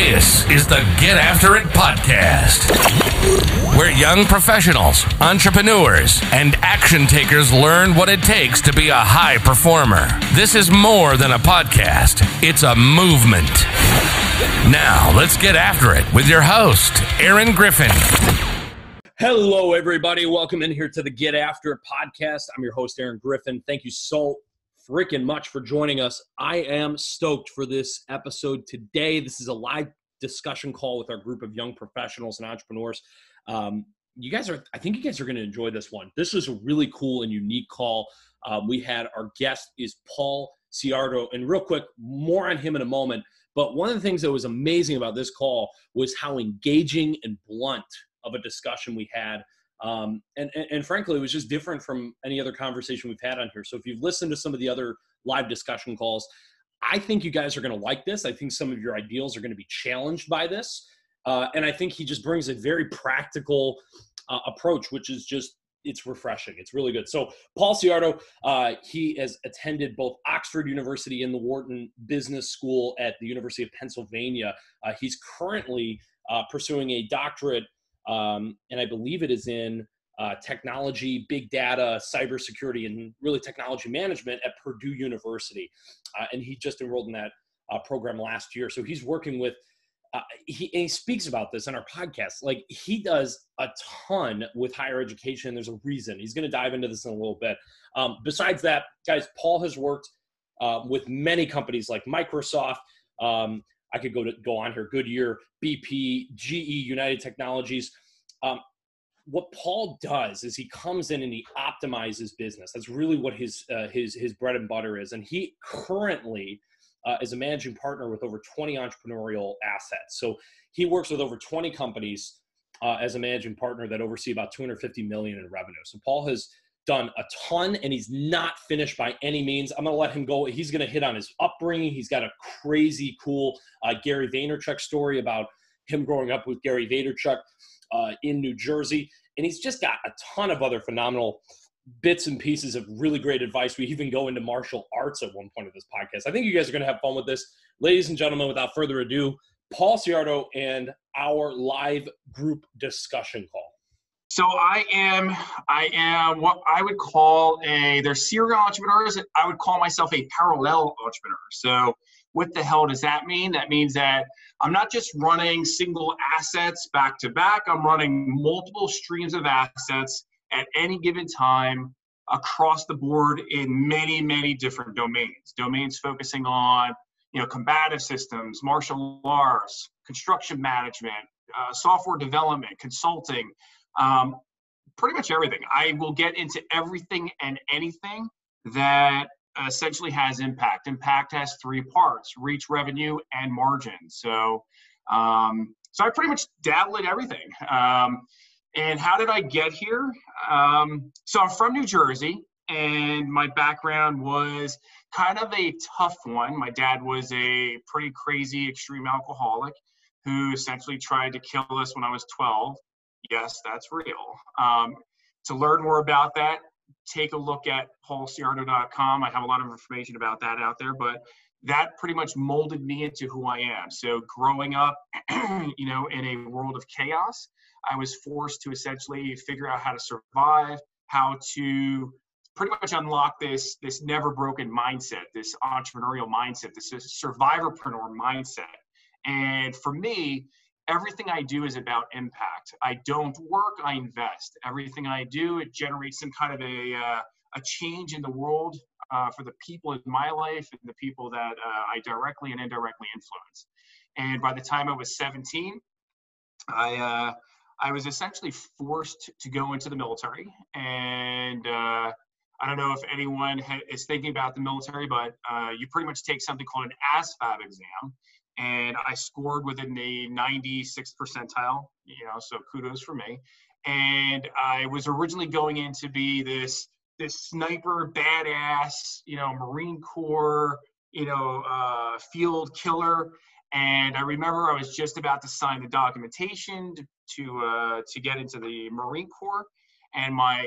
This is the Get After It podcast, where young professionals, entrepreneurs, and action takers learn what it takes to be a high performer. This is more than a podcast, it's a movement. Now, let's get after it with your host, Aaron Griffin. Hello, everybody. Welcome in here to the Get After It podcast. I'm your host, Aaron Griffin. Thank you so freaking much for joining us. I am stoked for this episode today. This is a live discussion call with our group of young professionals and entrepreneurs. Um, you guys are, I think you guys are going to enjoy this one. This is a really cool and unique call. Um, we had our guest is Paul Ciardo, and real quick, more on him in a moment. But one of the things that was amazing about this call was how engaging and blunt of a discussion we had um, and, and, and frankly, it was just different from any other conversation we've had on here. So if you've listened to some of the other live discussion calls, I think you guys are going to like this. I think some of your ideals are going to be challenged by this. Uh, and I think he just brings a very practical uh, approach, which is just it's refreshing. It's really good. So Paul Ciardo, uh, he has attended both Oxford University and the Wharton Business School at the University of Pennsylvania. Uh, he's currently uh, pursuing a doctorate um, and I believe it is in uh, technology, big data, cybersecurity, and really technology management at Purdue University. Uh, and he just enrolled in that uh, program last year. So he's working with, uh, he, he speaks about this in our podcast. Like he does a ton with higher education. There's a reason. He's going to dive into this in a little bit. Um, besides that, guys, Paul has worked uh, with many companies like Microsoft. Um, I could go to go on here. Goodyear, BP, GE, United Technologies. Um, what Paul does is he comes in and he optimizes business. That's really what his uh, his his bread and butter is. And he currently uh, is a managing partner with over 20 entrepreneurial assets. So he works with over 20 companies uh, as a managing partner that oversee about 250 million in revenue. So Paul has done a ton and he's not finished by any means. I'm going to let him go. He's going to hit on his upbringing. He's got a crazy cool uh, Gary Vaynerchuk story about him growing up with Gary Vaynerchuk uh, in New Jersey. And he's just got a ton of other phenomenal bits and pieces of really great advice. We even go into martial arts at one point of this podcast. I think you guys are going to have fun with this. Ladies and gentlemen, without further ado, Paul Ciardo and our live group discussion call. So I am, I am what I would call a. There's serial entrepreneurs. I would call myself a parallel entrepreneur. So what the hell does that mean? That means that I'm not just running single assets back to back. I'm running multiple streams of assets at any given time across the board in many, many different domains. Domains focusing on, you know, combative systems, martial arts, construction management, uh, software development, consulting, um, pretty much everything. I will get into everything and anything that essentially has impact. Impact has three parts: reach, revenue, and margin. So, um, so I pretty much dabble in everything. Um, and how did I get here? Um, so I'm from New Jersey, and my background was kind of a tough one. My dad was a pretty crazy, extreme alcoholic who essentially tried to kill us when I was 12 yes, that's real. Um, to learn more about that, take a look at paulciardo.com. I have a lot of information about that out there, but that pretty much molded me into who I am. So growing up, you know, in a world of chaos, I was forced to essentially figure out how to survive, how to pretty much unlock this this never broken mindset, this entrepreneurial mindset, this survivorpreneur mindset. And for me, everything I do is about impact. I don't work, I invest. Everything I do, it generates some kind of a, uh, a change in the world uh, for the people in my life and the people that uh, I directly and indirectly influence. And by the time I was 17, I, uh, I was essentially forced to go into the military. And uh, I don't know if anyone ha- is thinking about the military, but uh, you pretty much take something called an ASVAB exam and I scored within the 96th percentile, you know, so kudos for me. And I was originally going in to be this this sniper badass, you know, Marine Corps, you know, uh, field killer. And I remember I was just about to sign the documentation to to, uh, to get into the Marine Corps, and my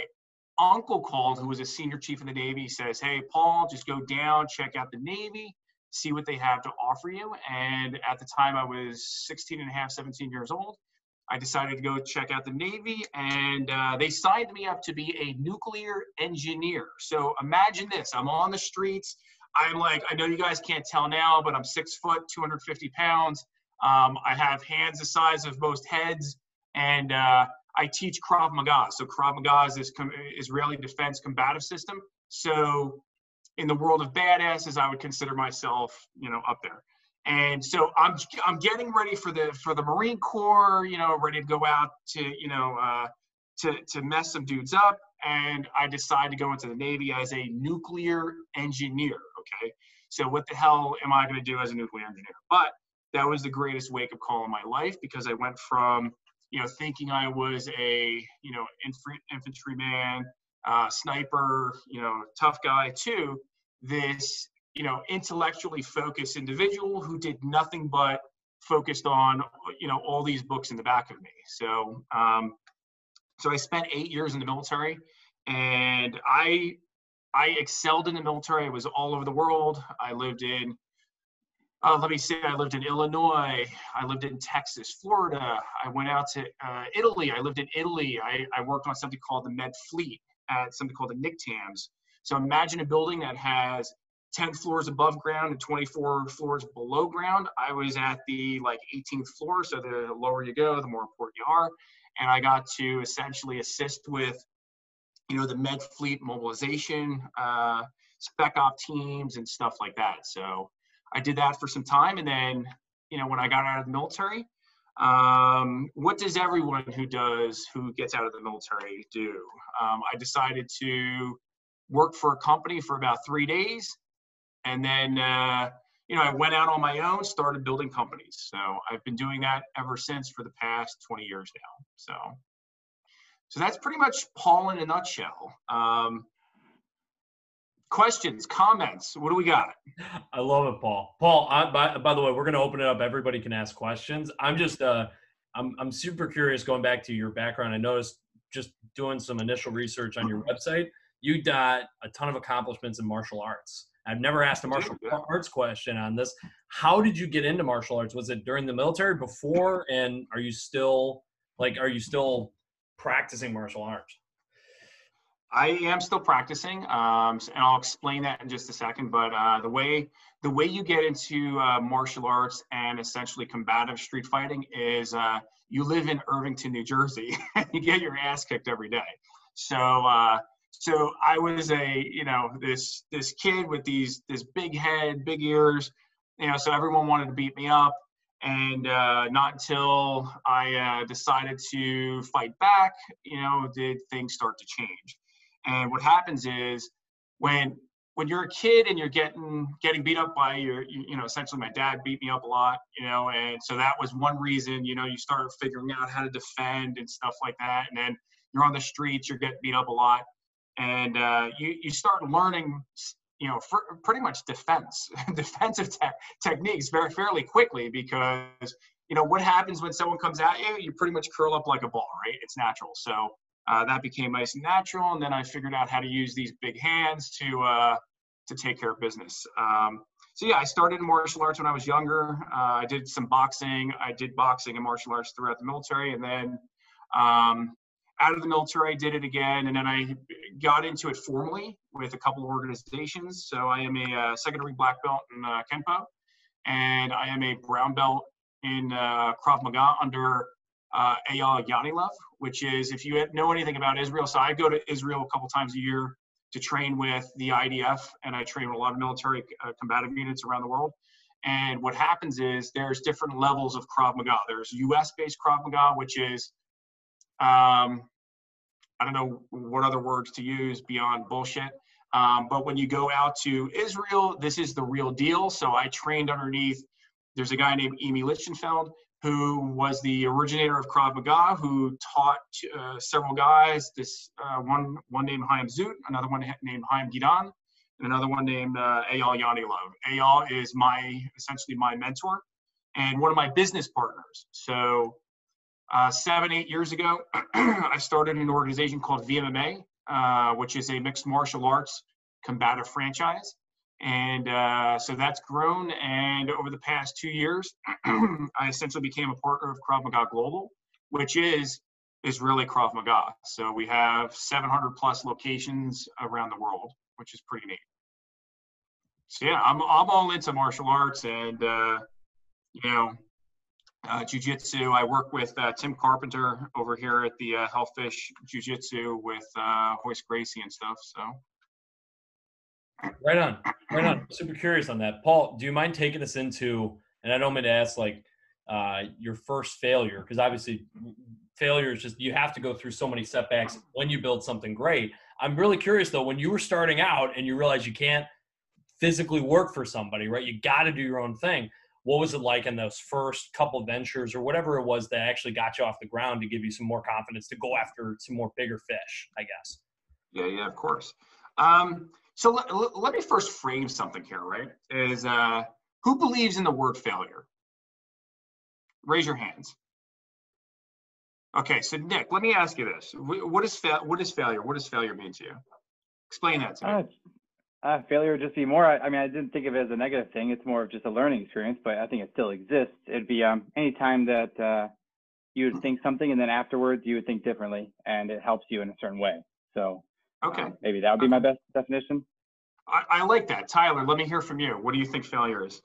uncle called, who was a senior chief in the Navy, says, "Hey, Paul, just go down, check out the Navy." See what they have to offer you. And at the time, I was 16 and a half, 17 years old. I decided to go check out the Navy, and uh, they signed me up to be a nuclear engineer. So imagine this I'm on the streets. I'm like, I know you guys can't tell now, but I'm six foot, 250 pounds. Um, I have hands the size of most heads, and uh, I teach Krav Maga. So Krav Maga is this com- Israeli defense combative system. So in the world of badasses, I would consider myself, you know, up there. And so I'm I'm getting ready for the for the Marine Corps, you know, ready to go out to you know uh, to to mess some dudes up. And I decide to go into the Navy as a nuclear engineer. Okay, so what the hell am I going to do as a nuclear engineer? But that was the greatest wake up call in my life because I went from you know thinking I was a you know infantry infantryman, uh, sniper, you know tough guy to this you know intellectually focused individual who did nothing but focused on you know all these books in the back of me. So um, so i spent eight years in the military and i i excelled in the military. I was all over the world. I lived in uh, let me say i lived in illinois. I lived in texas florida. I went out to uh, italy. I lived in italy. I, I worked on something called the med fleet at something called the NCTAMS so imagine a building that has 10 floors above ground and 24 floors below ground. I was at the like 18th floor, so the lower you go, the more important you are. And I got to essentially assist with, you know, the med fleet mobilization, uh, spec op teams, and stuff like that. So I did that for some time, and then, you know, when I got out of the military, um, what does everyone who does who gets out of the military do? Um, I decided to work for a company for about three days and then, uh, you know, I went out on my own, started building companies. So I've been doing that ever since for the past 20 years now. So, so that's pretty much Paul in a nutshell. Um, questions, comments, what do we got? I love it, Paul. Paul, I, by, by the way, we're going to open it up. Everybody can ask questions. I'm just, uh, I'm, I'm super curious going back to your background. I noticed just doing some initial research on your website, you got a ton of accomplishments in martial arts. I've never asked a martial arts question on this. How did you get into martial arts? Was it during the military before? And are you still like, are you still practicing martial arts? I am still practicing, um, and I'll explain that in just a second. But uh, the way the way you get into uh, martial arts and essentially combative street fighting is uh, you live in Irvington, New Jersey, and you get your ass kicked every day. So uh, so I was a, you know, this this kid with these this big head, big ears, you know, so everyone wanted to beat me up. And uh, not until I uh, decided to fight back, you know, did things start to change. And what happens is when when you're a kid and you're getting getting beat up by your you, you, know essentially my dad beat me up a lot you know and so that was one reason you know you start figuring out how to defend and stuff like that. And then you're on the streets you're getting beat up a lot. And uh, you you start learning you know pretty much defense defensive te- techniques very fairly quickly because you know what happens when someone comes at you you pretty much curl up like a ball right? It's natural. So uh, that became nice and natural and then i figured out how to use these big hands to uh, to take care of business. Um, so yeah i started in martial arts when i was younger. Uh, i did some boxing. I did boxing and martial arts throughout the military and then um, out of the military, I did it again, and then I got into it formally with a couple of organizations. So I am a uh, secondary black belt in uh, Kenpo, and I am a brown belt in uh, Krav Maga under uh, Eyal Yanilov, which is if you know anything about Israel. So I go to Israel a couple times a year to train with the IDF, and I train with a lot of military uh, combative units around the world. And what happens is there's different levels of Krav Maga. There's U.S.-based Krav Maga, which is um, I don't know what other words to use beyond bullshit. Um, but when you go out to Israel, this is the real deal. So I trained underneath. There's a guy named Imi Lichtenfeld who was the originator of Krav Maga, who taught uh, several guys. This uh, one one named Chaim Zut, another one named Chaim Gidon, and another one named uh, Eyal Yanilov. Eyal is my essentially my mentor and one of my business partners. So uh, seven, eight years ago, I started an organization called VMMA, uh, which is a mixed martial arts combative franchise. And uh, so that's grown. And over the past two years, I essentially became a partner of Krav Maga Global, which is is really Krav Maga. So we have 700 plus locations around the world, which is pretty neat. So yeah, I'm I'm all into martial arts and uh, you know uh, jujitsu. I work with uh, Tim Carpenter over here at the uh, Hellfish Jiu-Jitsu with uh, Royce Gracie and stuff. So Right on, right on. Super curious on that, Paul. Do you mind taking us into? And I don't mean to ask like uh, your first failure because obviously failure is just you have to go through so many setbacks when you build something great. I'm really curious though when you were starting out and you realize you can't physically work for somebody, right? You got to do your own thing. What was it like in those first couple ventures or whatever it was that actually got you off the ground to give you some more confidence to go after some more bigger fish, I guess? Yeah, yeah, of course. Um, so let, let me first frame something here, right? Is uh, who believes in the word failure? Raise your hands. Okay, so Nick, let me ask you this: What is fa- what is failure? What does failure mean to you? Explain that to me. Uh, uh, failure would just be more. I, I, mean, I didn't think of it as a negative thing. It's more of just a learning experience, but I think it still exists. It'd be um, any time that uh, you would think something and then afterwards you would think differently, and it helps you in a certain way. So Okay. Uh, maybe that would be my best definition. I, I, like that. Tyler, let me hear from you. What do you think failure is?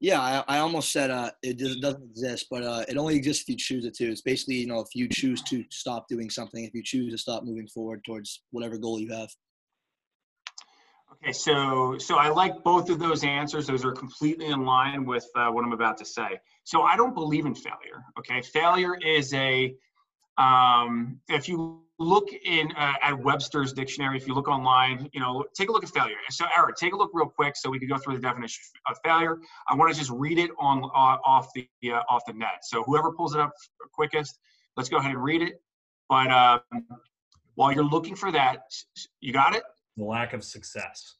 Yeah, I, I almost said uh, it doesn't exist, but uh, it only exists if you choose it to. It's basically, you know, if you choose to stop doing something, if you choose to stop moving forward towards whatever goal you have. Okay, so so I like both of those answers. Those are completely in line with uh, what I'm about to say. So I don't believe in failure. Okay, failure is a um, if you look in uh, at Webster's dictionary, if you look online, you know, take a look at failure. So, Eric, take a look real quick so we can go through the definition of failure. I want to just read it on uh, off the uh, off the net. So, whoever pulls it up quickest, let's go ahead and read it. But um, while you're looking for that, you got it. The lack of success.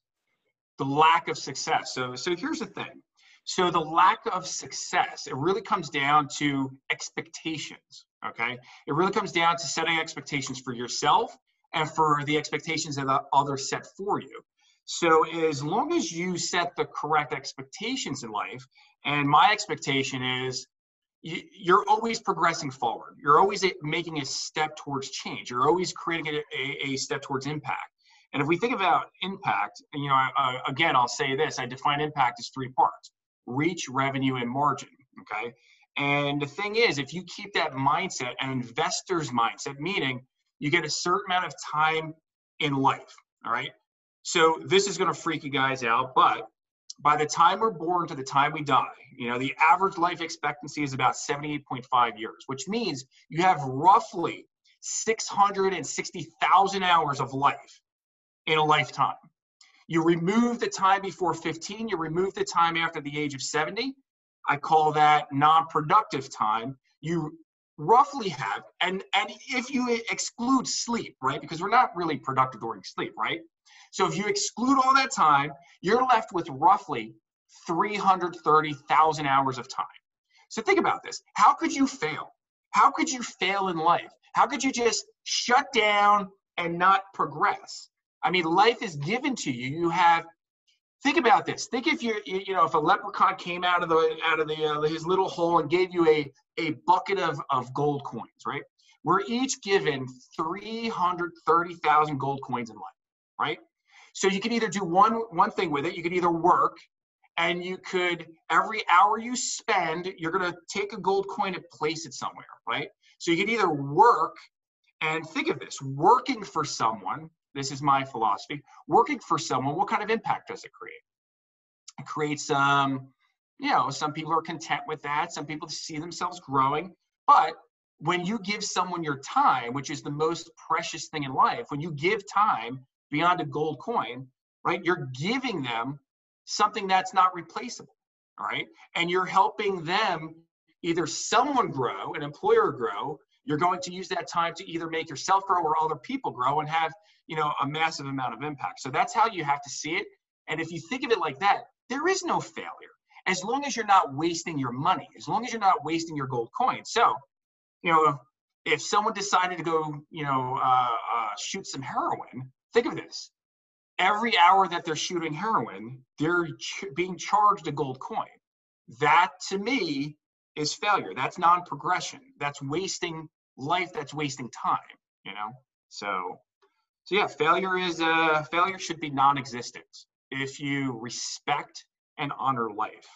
The lack of success. So, so here's the thing. So the lack of success, it really comes down to expectations. Okay. It really comes down to setting expectations for yourself and for the expectations that the others set for you. So as long as you set the correct expectations in life, and my expectation is you're always progressing forward. You're always making a step towards change. You're always creating a, a step towards impact. And if we think about impact, you know, uh, again, I'll say this: I define impact as three parts reach, revenue, and margin. Okay. And the thing is, if you keep that mindset, an investor's mindset, meaning you get a certain amount of time in life. All right. So this is going to freak you guys out, but by the time we're born to the time we die, you know, the average life expectancy is about 78.5 years, which means you have roughly 660,000 hours of life in a lifetime. You remove the time before 15, you remove the time after the age of 70. I call that non-productive time. You roughly have, and, and if you exclude sleep, right? Because we're not really productive during sleep, right? So if you exclude all that time, you're left with roughly 330,000 hours of time. So think about this. How could you fail? How could you fail in life? How could you just shut down and not progress? I mean, life is given to you. You have. Think about this. Think if you you know if a leprechaun came out of the out of the uh, his little hole and gave you a a bucket of of gold coins, right? We're each given three hundred thirty thousand gold coins in life, right? So you can either do one one thing with it. You could either work, and you could every hour you spend, you're gonna take a gold coin and place it somewhere, right? So you could either work and think of this: working for someone this is my philosophy. Working for someone, what kind of impact does it create? It creates, um, you know, some people are content with that. Some people see themselves growing. But when you give someone your time, which is the most precious thing in life, when you give time beyond a gold coin, right, you're giving them something that's not replaceable, all right? And you're helping them either someone grow, an employer grow, you're going to use that time to either make yourself grow or other people grow and have you know a massive amount of impact so that's how you have to see it and if you think of it like that there is no failure as long as you're not wasting your money as long as you're not wasting your gold coin so you know if someone decided to go you know uh, uh, shoot some heroin think of this every hour that they're shooting heroin, they're ch- being charged a gold coin. That to me is failure. That's non-progression. That's wasting life. That's wasting time. You know. So, so yeah, failure is uh, failure should be non-existent if you respect and honor life.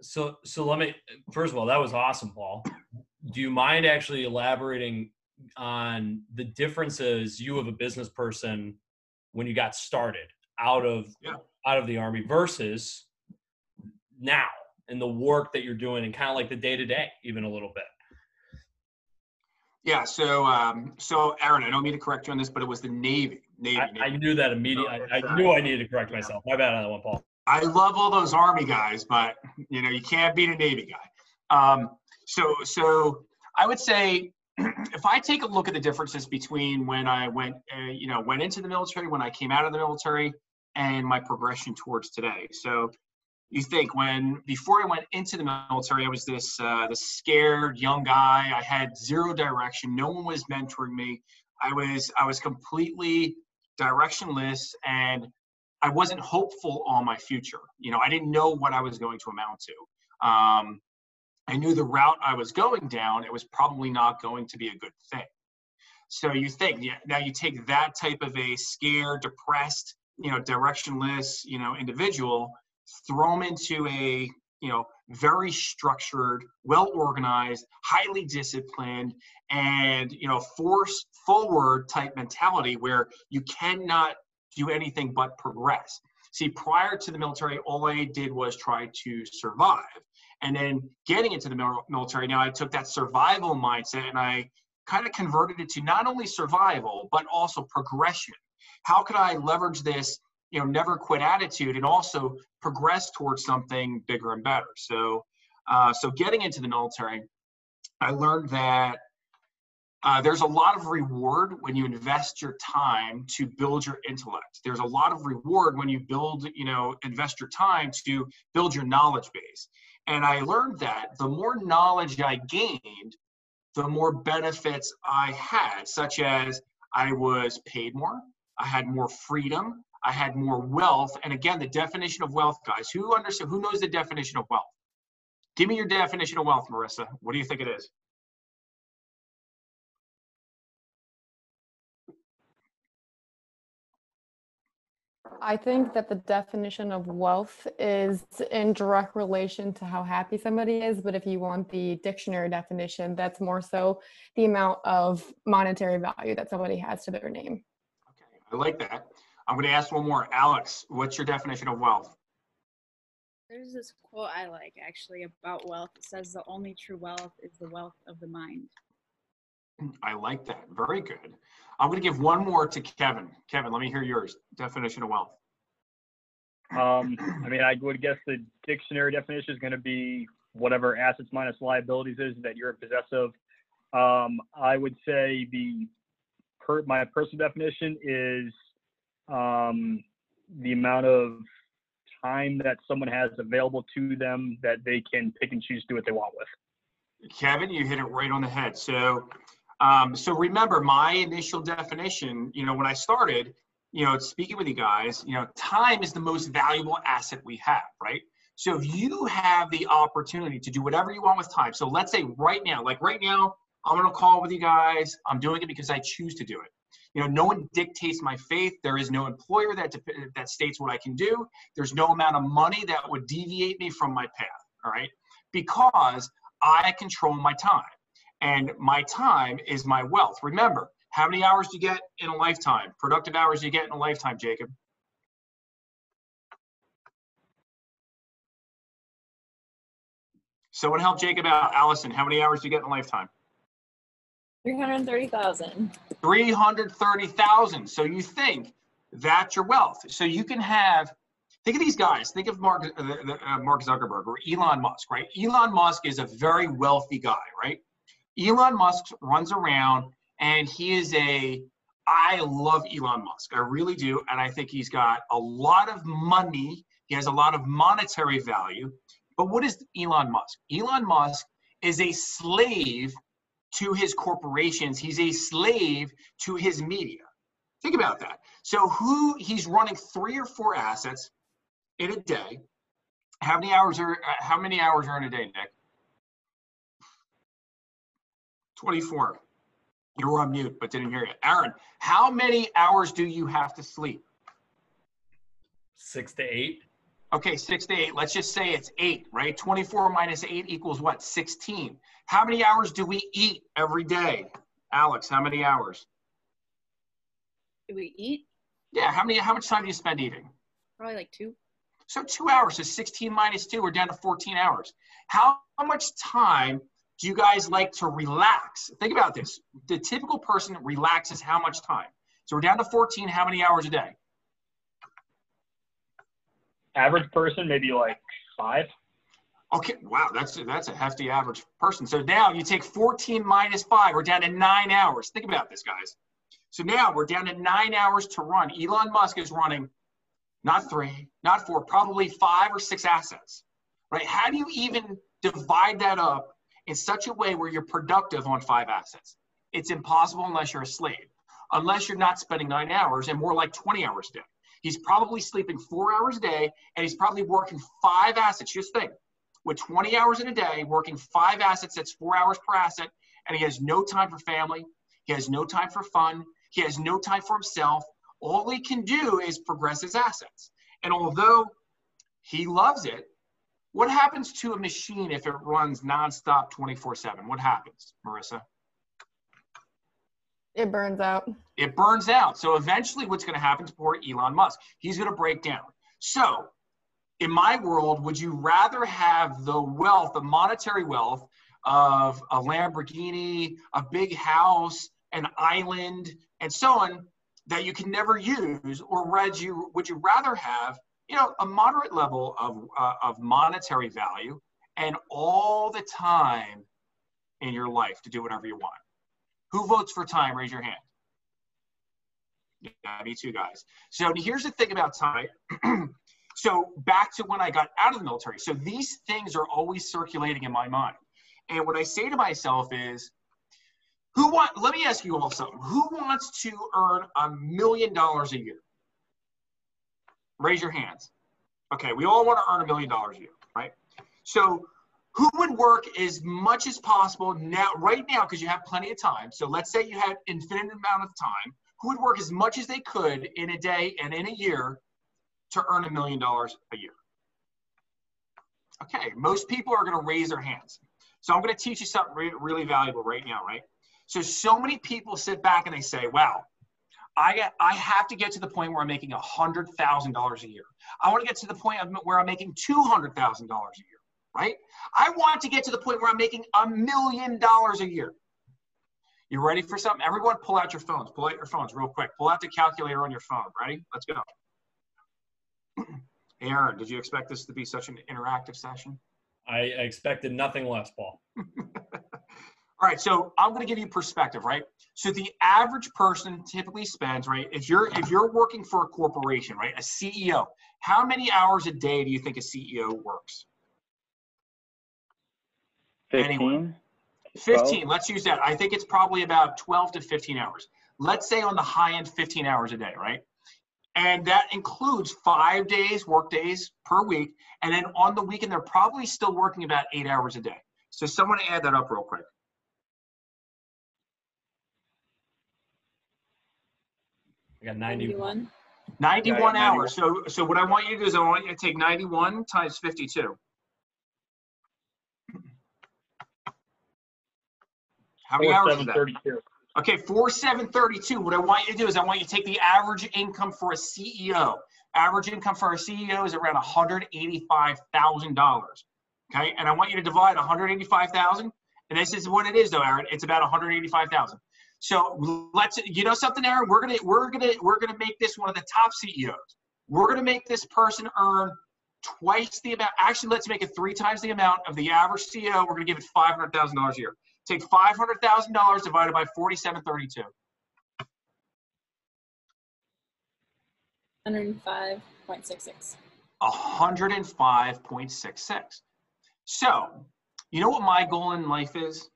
So, so let me. First of all, that was awesome, Paul. Do you mind actually elaborating on the differences you of a business person when you got started out of Yeah. out of the army versus now and the work that you're doing and kind of like the day to day, even a little bit. Yeah. So, um, so Aaron, I don't mean to correct you on this, but it was the Navy. Navy. I, Navy. I knew that immediately. I, I knew I needed to correct yeah. myself. My bad on that one, Paul. I love all those Army guys, but you know you can't beat a Navy guy. Um, so, so I would say if I take a look at the differences between when I went, uh, you know, went into the military, when I came out of the military, and my progression towards today. So, you think when before I went into the military, I was this uh, this scared young guy. I had zero direction. No one was mentoring me. I was I was completely directionless and I wasn't hopeful on my future. You know, I didn't know what I was going to amount to. Um, I knew the route I was going down, it was probably not going to be a good thing. So you think, yeah, now you take that type of a scared, depressed, you know, directionless, you know, individual, throw them into a, you know, very structured, well organized, highly disciplined, and you know, force forward type mentality where you cannot do anything but progress. See, prior to the military, all I did was try to survive. And then getting into the military, now I took that survival mindset and I kind of converted it to not only survival, but also progression. How could I leverage this, you know, never quit attitude and also progress towards something bigger and better? So, uh, so getting into the military, I learned that uh, there's a lot of reward when you invest your time to build your intellect. There's a lot of reward when you build, you know, invest your time to build your knowledge base. And I learned that the more knowledge I gained, the more benefits I had, such as I was paid more, I had more freedom, I had more wealth. And again, the definition of wealth, guys, who understand, who knows the definition of wealth? Give me your definition of wealth, Marissa. What do you think it is? I think that the definition of wealth is in direct relation to how happy somebody is. But if you want the dictionary definition, that's more so the amount of monetary value that somebody has to their name. Okay, I like that. I'm going to ask one more. Alex, what's your definition of wealth? There's this quote I like actually about wealth. It says the only true wealth is the wealth of the mind. I like that. Very good. I'm going to give one more to Kevin. Kevin, let me hear yours. Definition of wealth. Um, I mean, I would guess the dictionary definition is going to be whatever assets minus liabilities is that you're possessive. Um, I would say the per, my personal definition is um, the amount of time that someone has available to them that they can pick and choose do what they want with. Kevin, you hit it right on the head. So, um, so remember my initial definition. You know, when I started, you know, speaking with you guys, you know, time is the most valuable asset we have, right? So if you have the opportunity to do whatever you want with time, so let's say right now, like right now, I'm gonna call with you guys. I'm doing it because I choose to do it. You know, no one dictates my faith. There is no employer that that states what I can do. There's no amount of money that would deviate me from my path. All right, because I control my time, and my time is my wealth. Remember, how many hours do you get in a lifetime? Productive hours do you get in a lifetime, Jacob? Someone help Jacob out. Allison, how many hours do you get in a lifetime? 330,000. 330,000. So you think that's your wealth. So you can have, think of these guys. Think of Mark, uh, uh, Mark Zuckerberg or Elon Musk, right? Elon Musk is a very wealthy guy, right? Elon Musk runs around and he is a, I love Elon Musk. I really do. And I think he's got a lot of money. He has a lot of monetary value. But what is Elon Musk? Elon Musk is a slave to his corporations. He's a slave to his media. Think about that. So who he's running three or four assets in a day. How many hours are uh, how many hours are in a day, Nick? 24. You were on mute, but didn't hear you. Aaron, how many hours do you have to sleep? Six to eight. Okay, six to eight. Let's just say it's eight, right? 24 minus eight equals what? 16. How many hours do we eat every day? Alex, how many hours? Do we eat? Yeah, how many? How much time do you spend eating? Probably like two. So two hours. So 16 minus two, we're down to 14 hours. How, how much time do you guys like to relax? Think about this. The typical person relaxes how much time? So we're down to 14. How many hours a day? Average person, maybe like five. Okay, wow, that's that's a hefty average person. So now you take 14 minus five, we're down to nine hours. Think about this, guys. So now we're down to nine hours to run. Elon Musk is running not three, not four, probably five or six assets, right? How do you even divide that up in such a way where you're productive on five assets? It's impossible unless you're a slave, unless you're not spending nine hours and more like 20 hours a day. He's probably sleeping four hours a day and he's probably working five assets. Just think, with 20 hours in a day, working five assets, that's four hours per asset, and he has no time for family. He has no time for fun. He has no time for himself. All he can do is progress his assets. And although he loves it, what happens to a machine if it runs nonstop 24 7? What happens, Marissa? It burns out. It burns out. So eventually, what's going to happen to poor Elon Musk? He's going to break down. So, in my world, would you rather have the wealth, the monetary wealth of a Lamborghini, a big house, an island, and so on that you can never use, or would you would you rather have you know a moderate level of uh, of monetary value and all the time in your life to do whatever you want? Who votes for time? Raise your hand. Yeah, me too, guys. So here's the thing about time. so back to when I got out of the military. So these things are always circulating in my mind. And what I say to myself is, who want, let me ask you all something. Who wants to earn a million dollars a year? Raise your hands. Okay, we all want to earn a million dollars a year, right? So who would work as much as possible now, right now, because you have plenty of time. So let's say you had infinite amount of time. Who would work as much as they could in a day and in a year to earn a million dollars a year? Okay, most people are going to raise their hands. So I'm going to teach you something re- really valuable right now, right? So so many people sit back and they say, "Wow, I I have to get to the point where I'm making hundred thousand dollars a year. I want to get to the point where I'm making two hundred thousand dollars a year, right? I want to get to the point where I'm making a million dollars a year." You ready for something? Everyone, pull out your phones. Pull out your phones real quick. Pull out the calculator on your phone. Ready? Let's go. Aaron, did you expect this to be such an interactive session? I expected nothing less, Paul. All right, so I'm going to give you perspective, right? So the average person typically spends, right? If you're if you're working for a corporation, right, a CEO, how many hours a day do you think a CEO works? 15. Anyone? 12? 15. Let's use that. I think it's probably about 12 to 15 hours. Let's say on the high end, 15 hours a day, right? And that includes five days, work days per week. And then on the weekend, they're probably still working about eight hours a day. So someone add that up real quick. I got 90. 91. 91 Yeah, hours. So, so what I want you to do is I want you to take 91 times 52. How many hours is that? 732. Okay, four seven thirty-two. What I want you to do is I want you to take the average income for a CEO. Average income for a CEO is around one hundred eighty-five thousand dollars. Okay, and I want you to divide one hundred eighty-five thousand, and this is what it is, though, Aaron. It's about one hundred eighty-five thousand. So let's, you know, something, Aaron. We're gonna, we're gonna, we're gonna make this one of the top CEOs. We're gonna make this person earn twice the amount. Actually, let's make it three times the amount of the average CEO. We're gonna give it five hundred thousand dollars a year. Take five hundred thousand dollars divided by forty-seven thirty-two. 105.66. 105.66. So, you know what my goal in life is?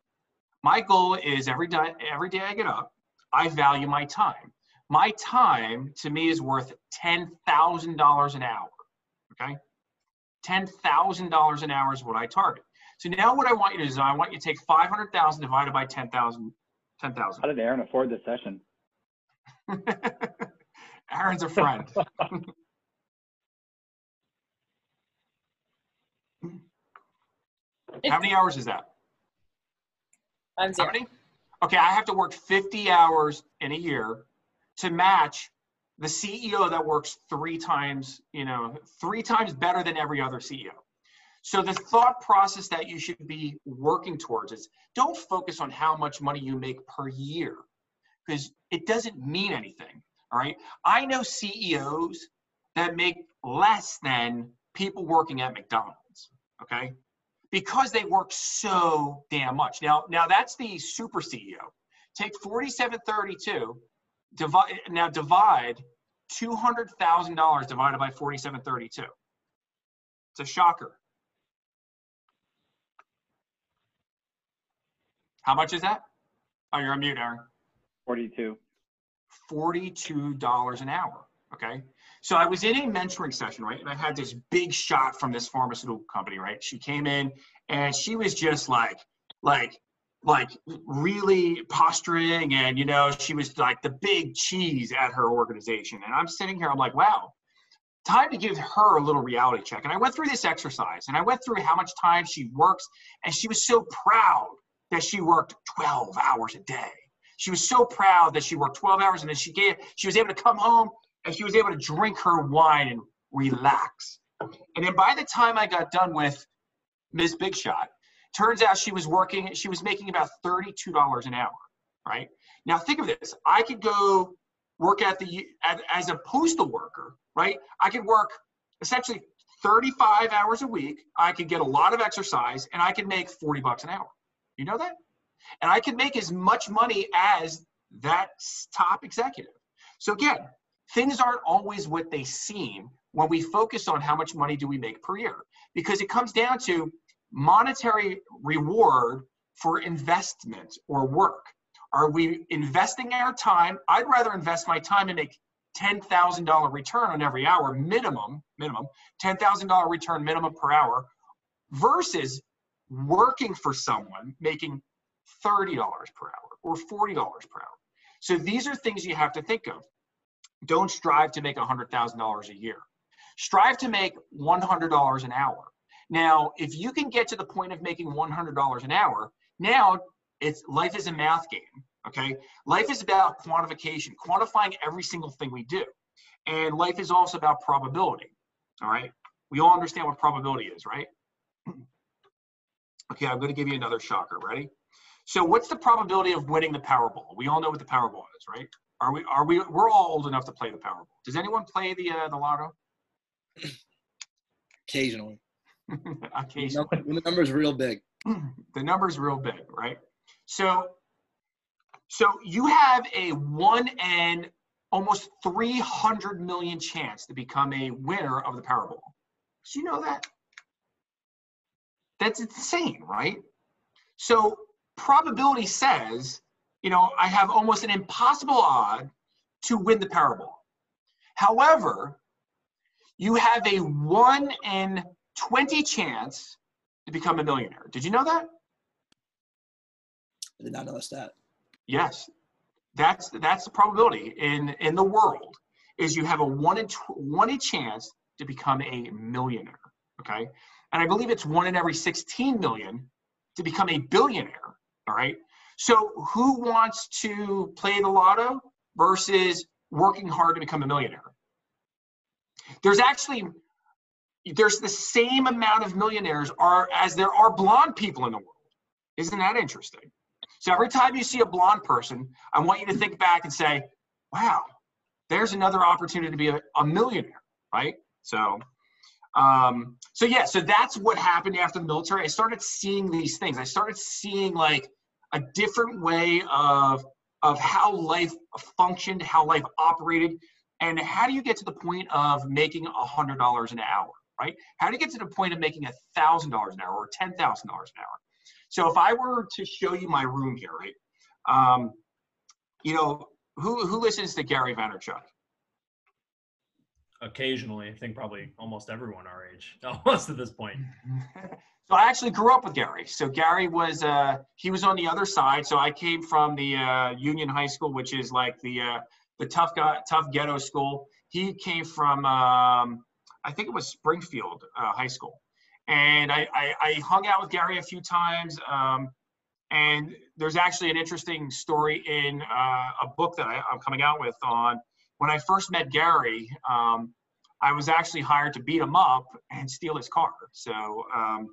My goal is every day, every day I get up, I value my time. my time to me is worth $10,000 an hour. Okay. $10,000 an hour is what I target. So now what I want you to do is I want you to take 500,000 divided by 10,000. 10,000. How did Aaron afford this session? Aaron's a friend. How many hours is that? Five How many? Okay, I have to work 50 hours in a year to match the CEO that works three times, you know, three times better than every other CEO. So the thought process that you should be working towards is don't focus on how much money you make per year because it doesn't mean anything. All right. I know CEOs that make less than people working at McDonald's. Okay. Because they work so damn much. Now, now that's the super CEO. Take 4732, divide now divide $200,000 divided by 4732. It's a shocker. How much is that? Oh, you're on mute, Aaron. 42. $42 an hour. Okay. So I was in a mentoring session, right? And I had this big shot from this pharmaceutical company, right? She came in and she was just like, like, like really posturing and you know she was like the big cheese at her organization and i'm sitting here i'm like wow time to give her a little reality check and i went through this exercise and i went through how much time she works and she was so proud that she worked 12 hours a day. She was so proud that she worked 12 hours and then she gave she was able to come home and she was able to drink her wine and relax. And then by the time i got done with ms. Big shot turns out she was working she was making about $32 an hour right? Now think of this. I could go work at the as a postal worker right? I could work essentially 35 hours a week. I could get a lot of exercise and i could make 40 bucks an hour you know that and i can make as much money as that top executive so again things aren't always what they seem when we focus on how much money do we make per year because it comes down to monetary reward for investment or work? Are we investing our time? I'd rather invest my time and make $10,000 return on every hour minimum, minimum, $10,000 return minimum per hour versus working for someone making $30 per hour or $40 per hour. So these are things you have to think of. Don't strive to make $100,000 a year. Strive to make $100 an hour. Now, if you can get to the point of making $100 an hour, now it's life is a math game. Okay, life is about quantification, quantifying every single thing we do, and life is also about probability. All right, we all understand what probability is, right? Okay, I'm going to give you another shocker. Ready? So, what's the probability of winning the Powerball? We all know what the Powerball is, right? Are we? Are we? We're all old enough to play the Powerball. Does anyone play the uh, the lotto? Occasionally. Occasionally. When the number's real big. the number's real big, right? So, so you have a one in almost 300 million chance to become a winner of the Powerball. Did you know that? That's insane, right? So probability says, you know, I have almost an impossible odd to win the Powerball. However, you have a one in 20 chance to become a millionaire. Did you know that? I did not know that. Yes, that's that's the probability in in the world is you have a one in tw- one in chance to become a millionaire. Okay, and I believe it's one in every 16 million to become a billionaire. All right. So who wants to play the lotto versus working hard to become a millionaire? There's actually there's the same amount of millionaires are as there are blonde people in the world. Isn't that interesting? So every time you see a blonde person, I want you to think back and say, wow, there's another opportunity to be a, a millionaire, right? So, um, so yeah, so that's what happened after the military. I started seeing these things. I started seeing like a different way of of how life functioned, how life operated, and how do you get to the point of making a hundred dollars an hour? right? How do you get to the point of making a thousand dollars an hour or ten thousand dollars an hour? So if I were to show you my room here, right? Um, you know, who who listens to Gary Vaynerchuk? Occasionally, I think probably almost everyone our age, almost at this point. so I actually grew up with Gary. So Gary was uh, he was on the other side. So I came from the uh, Union High School, which is like the uh, the tough guy, tough ghetto school. He came from um, I think it was Springfield uh, High School, and I, I, I hung out with Gary a few times. Um, and there's actually an interesting story in uh, a book that I, am coming out with on when I first met Gary. Um, I was actually hired to beat him up and steal his car. So, um,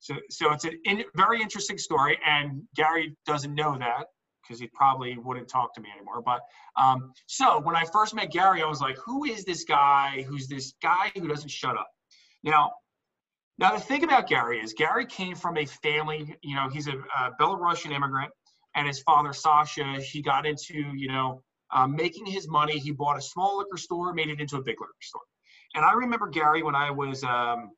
so, so it's a in, very interesting story, and Gary doesn't know that because he probably wouldn't talk to me anymore. But um, so when I first met Gary, I was like, "Who is this guy? Who's this guy who doesn't shut up?" Now, now, the thing about Gary is Gary came from a family, you know, he's a, a Belarusian immigrant, and his father, Sasha, he got into, you know, um, making his money. He bought a small liquor store, made it into a big liquor store. And I remember Gary when I was, um,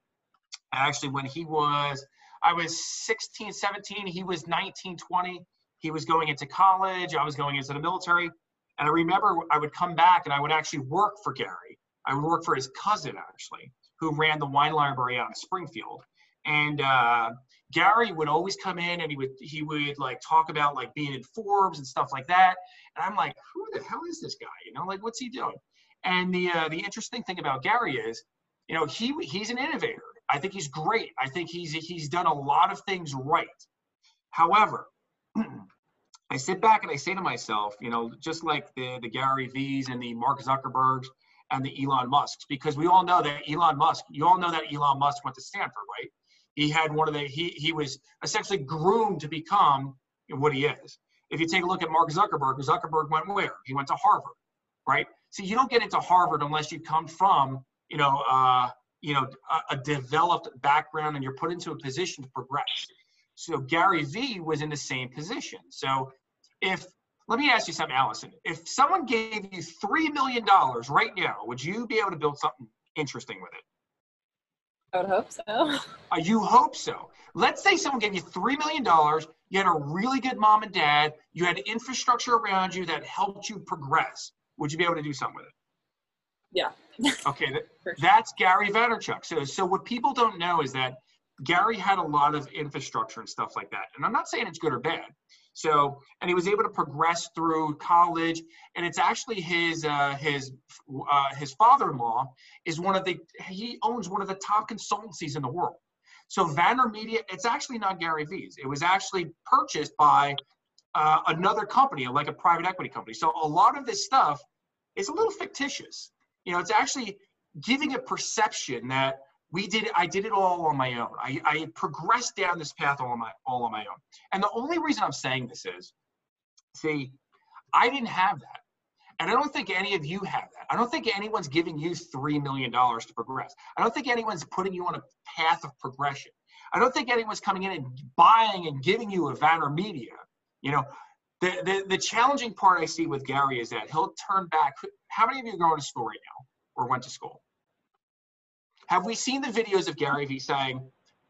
actually, when he was, I was 16, 17, he was 19, 20. He was going into college, I was going into the military. And I remember I would come back and I would actually work for Gary. I would work for his cousin, actually who ran the wine library out of Springfield. And uh, Gary would always come in and he would he would like talk about like being in Forbes and stuff like that. And I'm like, who the hell is this guy? You know, like what's he doing? And the uh, the interesting thing about Gary is, you know, he he's an innovator. I think he's great. I think he's he's done a lot of things right. However, I sit back and I say to myself, you know, just like the the Gary V's and the Mark Zuckerbergs, and the Elon Musks because we all know that Elon Musk, you all know that Elon Musk went to Stanford, right? He had one of the he he was essentially groomed to become what he is. If you take a look at Mark Zuckerberg, Zuckerberg went where? He went to Harvard, right? So you don't get into Harvard unless you come from, you know, uh, you know, a, a developed background and you're put into a position to progress. So Gary Vee was in the same position. So if let me ask you something, Allison. If someone gave you $3 million right now, would you be able to build something interesting with it? I would hope so. Uh, you hope so. Let's say someone gave you $3 million, you had a really good mom and dad, you had infrastructure around you that helped you progress. Would you be able to do something with it? Yeah. okay, that, sure. that's Gary Vaynerchuk. So, so what people don't know is that Gary had a lot of infrastructure and stuff like that. And I'm not saying it's good or bad. So, and he was able to progress through college. And it's actually his uh, his uh, his father-in-law is one of the he owns one of the top consultancies in the world. So VaynerMedia, it's actually not Gary V's. It was actually purchased by uh, another company, like a private equity company. So a lot of this stuff is a little fictitious. You know, it's actually giving a perception that we did i did it all on my own. I, I progressed down this path all on my all on my own. And the only reason i'm saying this is see i didn't have that. And i don't think any of you have that. I don't think anyone's giving you $3 million to progress. I don't think anyone's putting you on a path of progression. I don't think anyone's coming in and buying and giving you a VaynerMedia. You know the, the, the challenging part i see with gary is that he'll turn back. How many of you are going to school right now or went to school have we seen the videos of Gary Vee saying,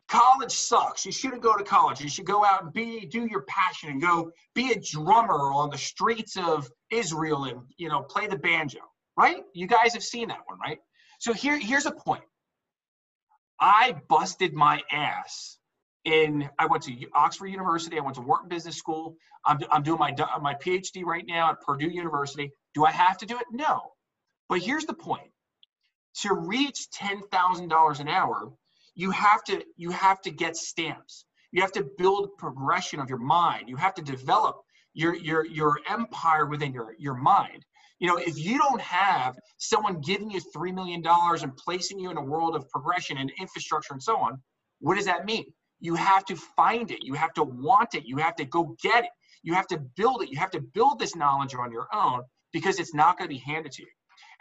college sucks. You shouldn't go to college. You should go out and be do your passion and go be a drummer on the streets of Israel and you know play the banjo. Right? You guys have seen that one, right? So here, here's a point. I busted my ass in. I went to Oxford University. I went to Wharton Business School. I'm, I'm doing my my PhD right now at Purdue University. Do I have to do it? No. But here's the point to reach $10,000 an hour, you have to you have to get stamps. You have to build progression of your mind. You have to develop your your your empire within your your mind. You know, if you don't have someone giving you $3 million and placing you in a world of progression and infrastructure and so on, what does that mean? You have to find it. You have to want it. You have to go get it. You have to build it. You have to build this knowledge on your own because it's not going to be handed to you.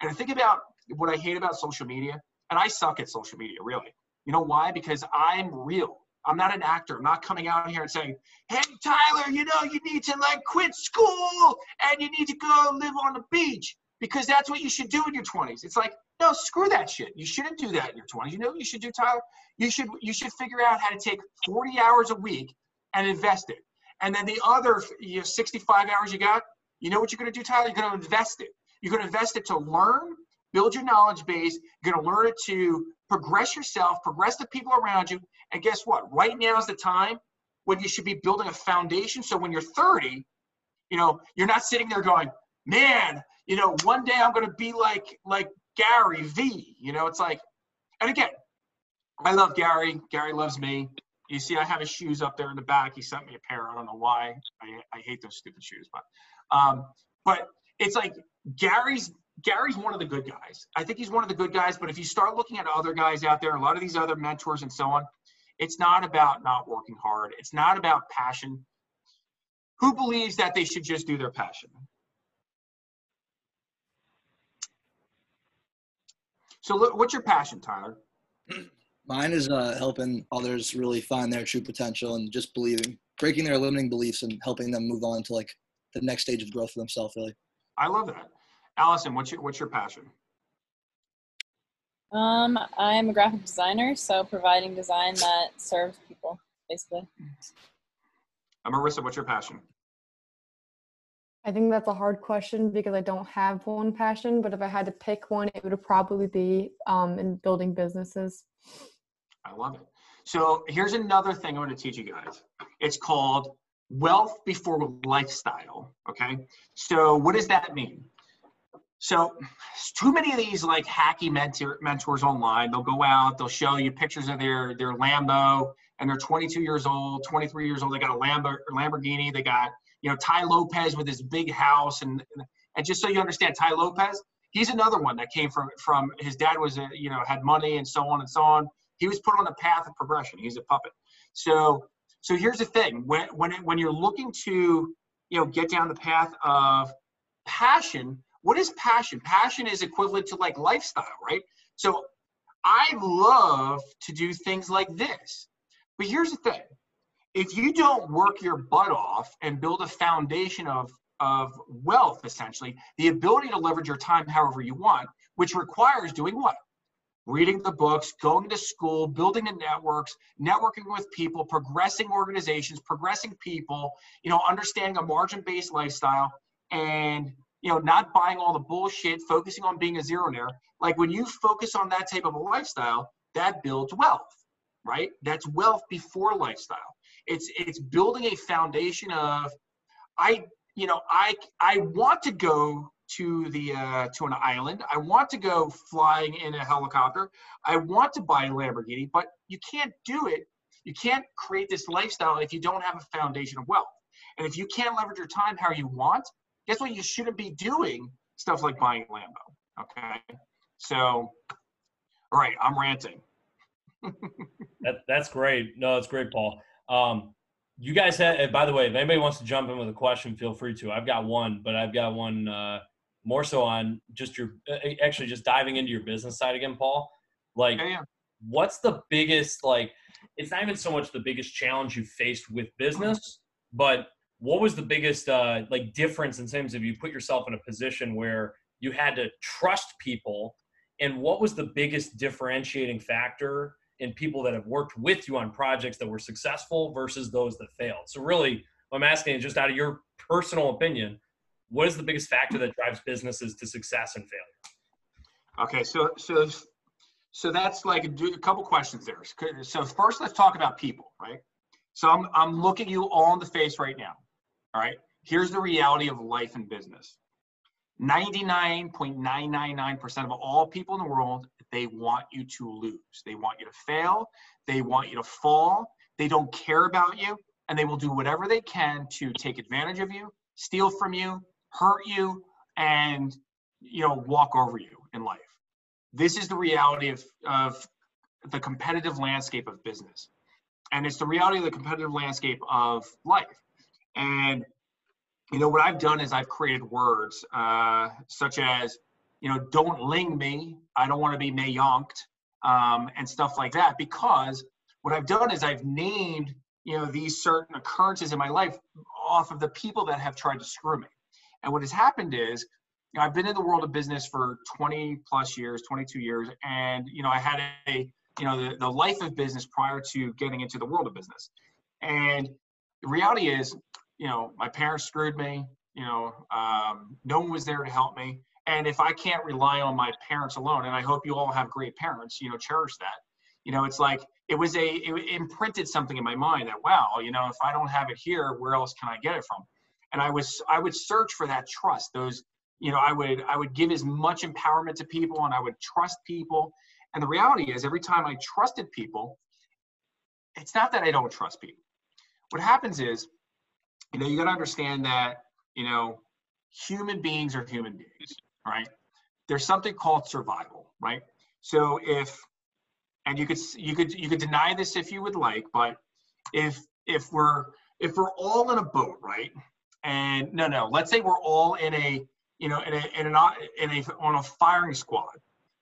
And I think about what I hate about social media, and I suck at social media, really. You know why? Because I'm real. I'm not an actor. I'm not coming out here and saying, "Hey, Tyler, you know you need to like quit school and you need to go live on the beach because that's what you should do in your 20s." It's like, no, screw that shit. You shouldn't do that in your 20s. You know what you should do, Tyler? You should you should figure out how to take 40 hours a week and invest it, and then the other you know, 65 hours you got, You know what you're going to do, Tyler? You're going to invest it. You're going to invest it to learn, build your knowledge base. You're going to learn it to progress yourself, progress the people around you. And guess what? Right now is the time when you should be building a foundation. So when you're 30, you know, you're not sitting there going, man, you know, one day I'm going to be like like Gary V. You know, it's like, and again, I love Gary. Gary loves me. You see, I have his shoes up there in the back. He sent me a pair. I don't know why. I, I hate those stupid shoes, but um, but it's like Gary's Gary's one of the good guys. I think he's one of the good guys. But if you start looking at other guys out there, a lot of these other mentors and so on, it's not about not working hard. It's not about passion. Who believes that they should just do their passion? So, what's your passion, Tyler? Mine is uh, helping others really find their true potential and just believing, breaking their limiting beliefs and helping them move on to like the next stage of growth for themselves. Really. I love that. Allison, what's your what's your passion? Um, I'm a graphic designer, so providing design that serves people, basically. Uh, Marissa, what's your passion? I think that's a hard question because I don't have one passion, but if I had to pick one, it would probably be um, in building businesses. I love it. So here's another thing I'm going to teach you guys. It's called wealth before lifestyle. Okay. So what does that mean? So too many of these like hacky mentor, mentors online, they'll go out, they'll show you pictures of their their Lambo and they're 22 years old, 23 years old. They got a Lambo, Lamborghini. They got you know Tai Lopez with his big house and and just so you understand, Tai Lopez, he's another one that came from from his dad was a, you know had money and so on and so on. He was put on a path of progression. He's a puppet. So so here's the thing: when when it, when you're looking to you know get down the path of passion, what is passion? Passion is equivalent to like lifestyle, right? So I love to do things like this. But here's the thing if you don't work your butt off and build a foundation of, of wealth, essentially, the ability to leverage your time however you want, which requires doing what? Reading the books, going to school, building the networks, networking with people, progressing organizations, progressing people, you know, understanding a margin based lifestyle, and you know, not buying all the bullshit, focusing on being a zeronaire. Like when you focus on that type of a lifestyle, that builds wealth, right? That's wealth before lifestyle. It's it's building a foundation of, I you know I I want to go to the uh, to an island. I want to go flying in a helicopter. I want to buy a Lamborghini, but you can't do it. You can't create this lifestyle if you don't have a foundation of wealth. And if you can't leverage your time how you want, guess what? You shouldn't be doing stuff like buying Lambo. Okay. So, all right, I'm ranting. that, that's great. No, that's great, Paul. Um, you guys had, by the way, if anybody wants to jump in with a question, feel free to. I've got one, but I've got one uh, more so on just your, actually just diving into your business side again, Paul. Like, yeah, yeah. what's the biggest, like, it's not even so much the biggest challenge you faced with business, but what was the biggest uh, like difference in terms of you put yourself in a position where you had to trust people? And what was the biggest differentiating factor in people that have worked with you on projects that were successful versus those that failed? So really i'm asking is just out of your personal opinion what is the biggest factor that drives businesses to success and failure? Okay so so so that's like a, a couple questions there. So first let's talk about people right? So I'm, I'm looking you all in the face right now all right. Here's the reality of life and business 99.999% of all people in the world, they want you to lose. They want you to fail. They want you to fall. They don't care about you. And they will do whatever they can to take advantage of you, steal from you, hurt you, and you know, walk over you in life. This is the reality of, of the competitive landscape of business. And it's the reality of the competitive landscape of life. And you know what I've done is I've created words uh, such as, you know, don't ling me. I don't want to be mayonked um, and stuff like that. Because what I've done is I've named, you know, these certain occurrences in my life off of the people that have tried to screw me. And what has happened is, you know, I've been in the world of business for 20 plus years, 22 years, and you know, I had a, you know, the, the life of business prior to getting into the world of business. And the reality is, you know, my parents screwed me. You know, um, no one was there to help me. And if I can't rely on my parents alone, and I hope you all have great parents, you know, cherish that. You know, it's like it was a it imprinted something in my mind that wow, you know, if I don't have it here, where else can I get it from? And I was I would search for that trust. Those, you know, I would I would give as much empowerment to people, and I would trust people. And the reality is, every time I trusted people, it's not that I don't trust people. What happens is, you know, you got to understand that, you know, human beings are human beings, right? There's something called survival, right? So if, and you could you could you could deny this if you would like, but if if we're if we're all in a boat, right? And no, no, let's say we're all in a you know in a in in a on a firing squad,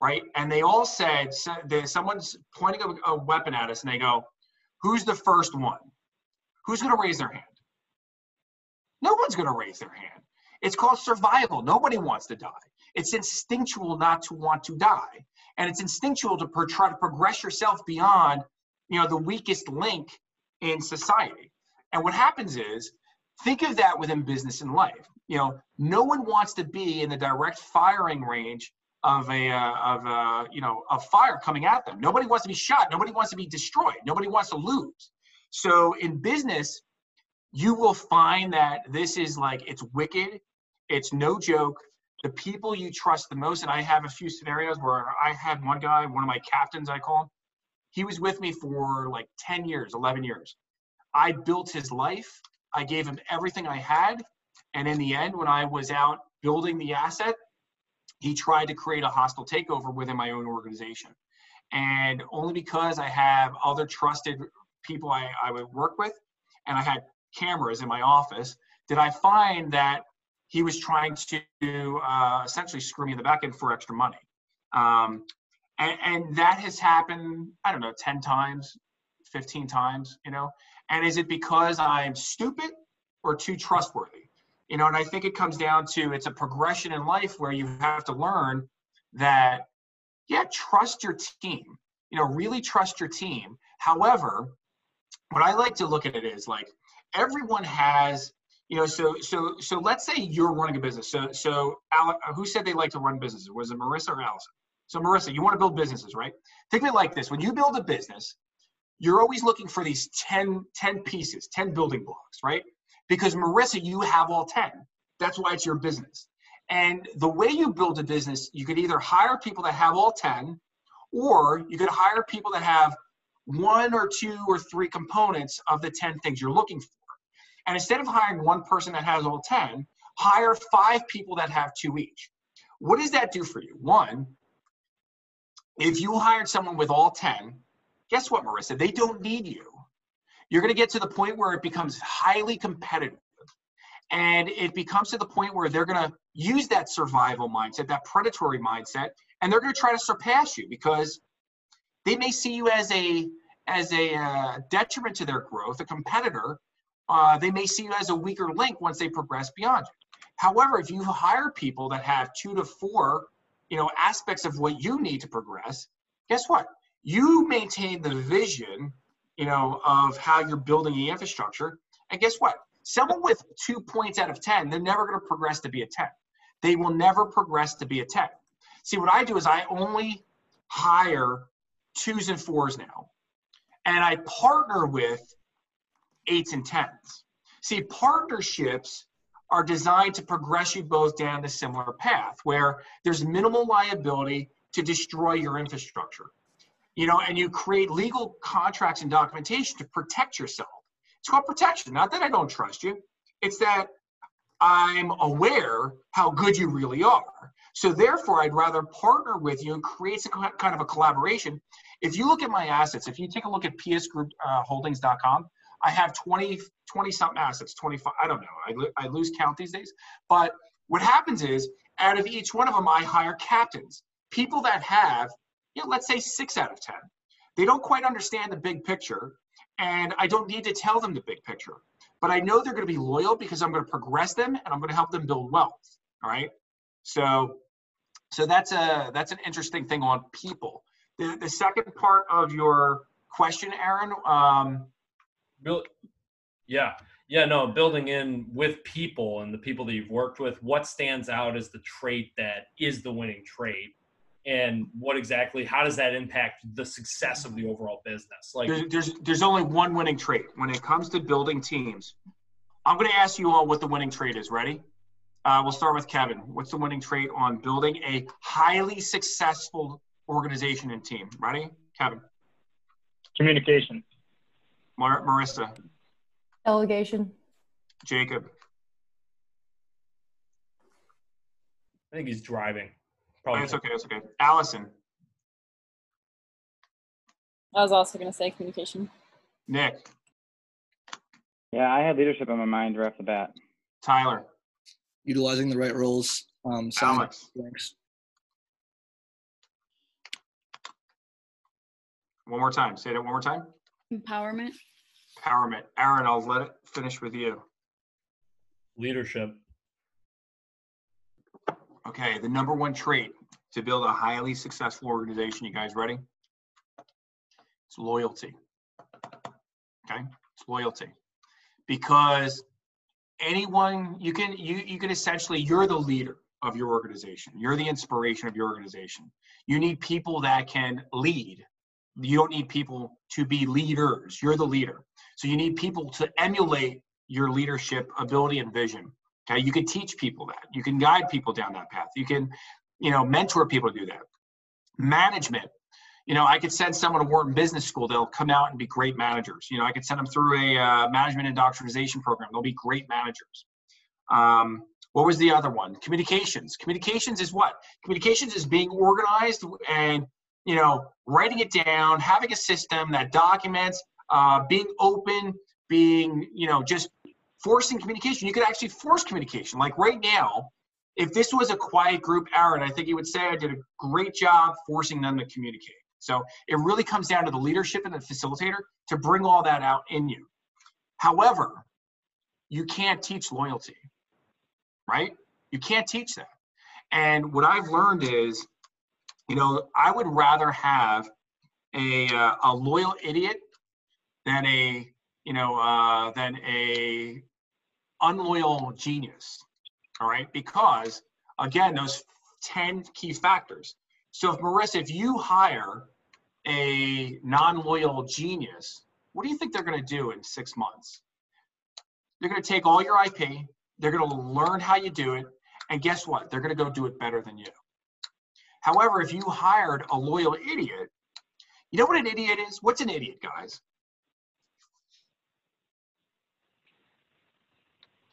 right? And they all said so, someone's pointing a, a weapon at us, and they go, "Who's the first one? Who's going to raise their hand?" No one's going to raise their hand. It's called survival. Nobody wants to die. It's instinctual not to want to die, and it's instinctual to per- try to progress yourself beyond, you know, the weakest link in society. And what happens is, think of that within business and life. You know, no one wants to be in the direct firing range of a uh, of a you know a fire coming at them. Nobody wants to be shot. Nobody wants to be destroyed. Nobody wants to lose. So in business, you will find that this is like it's wicked. It's no joke. The people you trust the most, and I have a few scenarios where I had one guy, one of my captains, I call him. He was with me for like 10 years, 11 years. I built his life. I gave him everything I had. And in the end, when I was out building the asset, he tried to create a hostile takeover within my own organization. And only because I have other trusted people I, I would work with, and I had cameras in my office, did I find that he was trying to uh, essentially screw me in the back end for extra money. Um, and, and that has happened, I don't know, 10 times, 15 times, you know? And is it because I'm stupid or too trustworthy? You know, and I think it comes down to it's a progression in life where you have to learn that, yeah, trust your team, you know, really trust your team. However, what I like to look at it is like everyone has you know so so so let's say you're running a business. So so who said they like to run businesses? Was it marissa or allison? So marissa you want to build businesses right? Think of it like this. When you build a business you're always looking for these 10 10 pieces 10 building blocks right? Because marissa you have all 10 that's why it's your business. And the way you build a business you could either hire people that have all 10 or you could hire people that have one or two or three components of the 10 things you're looking for. And instead of hiring one person that has all 10, hire five people that have two each. What does that do for you? One, if you hired someone with all 10, guess what, Marissa? They don't need you. You're going to get to the point where it becomes highly competitive. And it becomes to the point where they're going to use that survival mindset, that predatory mindset, and they're going to try to surpass you because they may see you as a as a uh, detriment to their growth, a competitor. Uh, they may see you as a weaker link once they progress beyond you. However, if you hire people that have two to four, you know, aspects of what you need to progress, guess what? You maintain the vision, you know, of how you're building the infrastructure, and guess what? Someone with two points out of ten, they're never going to progress to be a ten. They will never progress to be a ten. See, what I do is I only hire twos and fours now. And I partner with eights and tens. See, partnerships are designed to progress you both down the similar path where there's minimal liability to destroy your infrastructure. You know, and you create legal contracts and documentation to protect yourself. It's called protection. Not that I don't trust you, it's that I'm aware how good you really are. So therefore, I'd rather partner with you and create some kind of a collaboration. If you look at my assets, if you take a look at psgroupholdings.com, uh, I have 20, 20 something assets, 25, I don't know. I, I lose count these days. But what happens is out of each one of them, I hire captains, people that have, you know, let's say six out of 10. They don't quite understand the big picture, and I don't need to tell them the big picture. But I know they're going to be loyal because I'm going to progress them and I'm going to help them build wealth. All right. So so that's a that's an interesting thing on people. The the second part of your question, Aaron. Um, Bill, yeah, Yeah, no, building in with people and the people that you've worked with, what stands out as the trait that is the winning trait? And what exactly, how does that impact the success of the overall business? Like, There's, there's there's only one winning trait when it comes to building teams. I'm going to ask you all what the winning trait is. Ready? Uh, we'll start with Kevin. What's the winning trait on building a highly successful organization and team? Ready, Kevin? Communication. Mar- Marissa, Delegation. Jacob, I think he's driving. oh, Probably. that's okay. It's okay. Allison, I was also going to say communication. Nick, Yeah, I had leadership on my mind right off the bat. Tyler, Utilizing the right roles. Um, selling Alex, strengths. one more time. Say that one more time. Empowerment. Empowerment. Aaron, I'll let it finish with you. Leadership. Okay, the number one trait to build a highly successful organization. You guys ready? It's loyalty. Okay, it's loyalty because anyone you can you you can essentially you're the leader of your organization. You're the inspiration of your organization. You need people that can lead. You don't need people to be leaders. You're the leader. So you need people to emulate your leadership ability and vision. Okay, you can teach people that. You can guide people down that path. You can, you know, mentor people to do that. Management. You know, I could send someone to Wharton Business School. They'll come out and be great managers. You know, I could send them through a uh, management indoctrination program. They'll be great managers. Um, what was the other one? Communications. Communications is what? Communications is being organized and you know writing it down, having a system that documents, uh, being open, being you know just forcing communication. You could actually force communication. Like right now, if this was a quiet group, Aaron, I think he would say I did a great job forcing them to communicate. So it really comes down to the leadership and the facilitator to bring all that out in you. However, you can't teach loyalty, right? You can't teach that. And what I've learned is, you know, I would rather have a, uh, a loyal idiot than a, you know, uh, than a unloyal genius. All right. Because again, those 10 key factors. So if Marissa, if you hire a non-loyal genius, what do you think they're going to do in six months? They're going to take all your IP, they're going to learn how you do it, and guess what? They're going to go do it better than you. However, if you hired a loyal idiot, you know what an idiot is? What's an idiot, guys?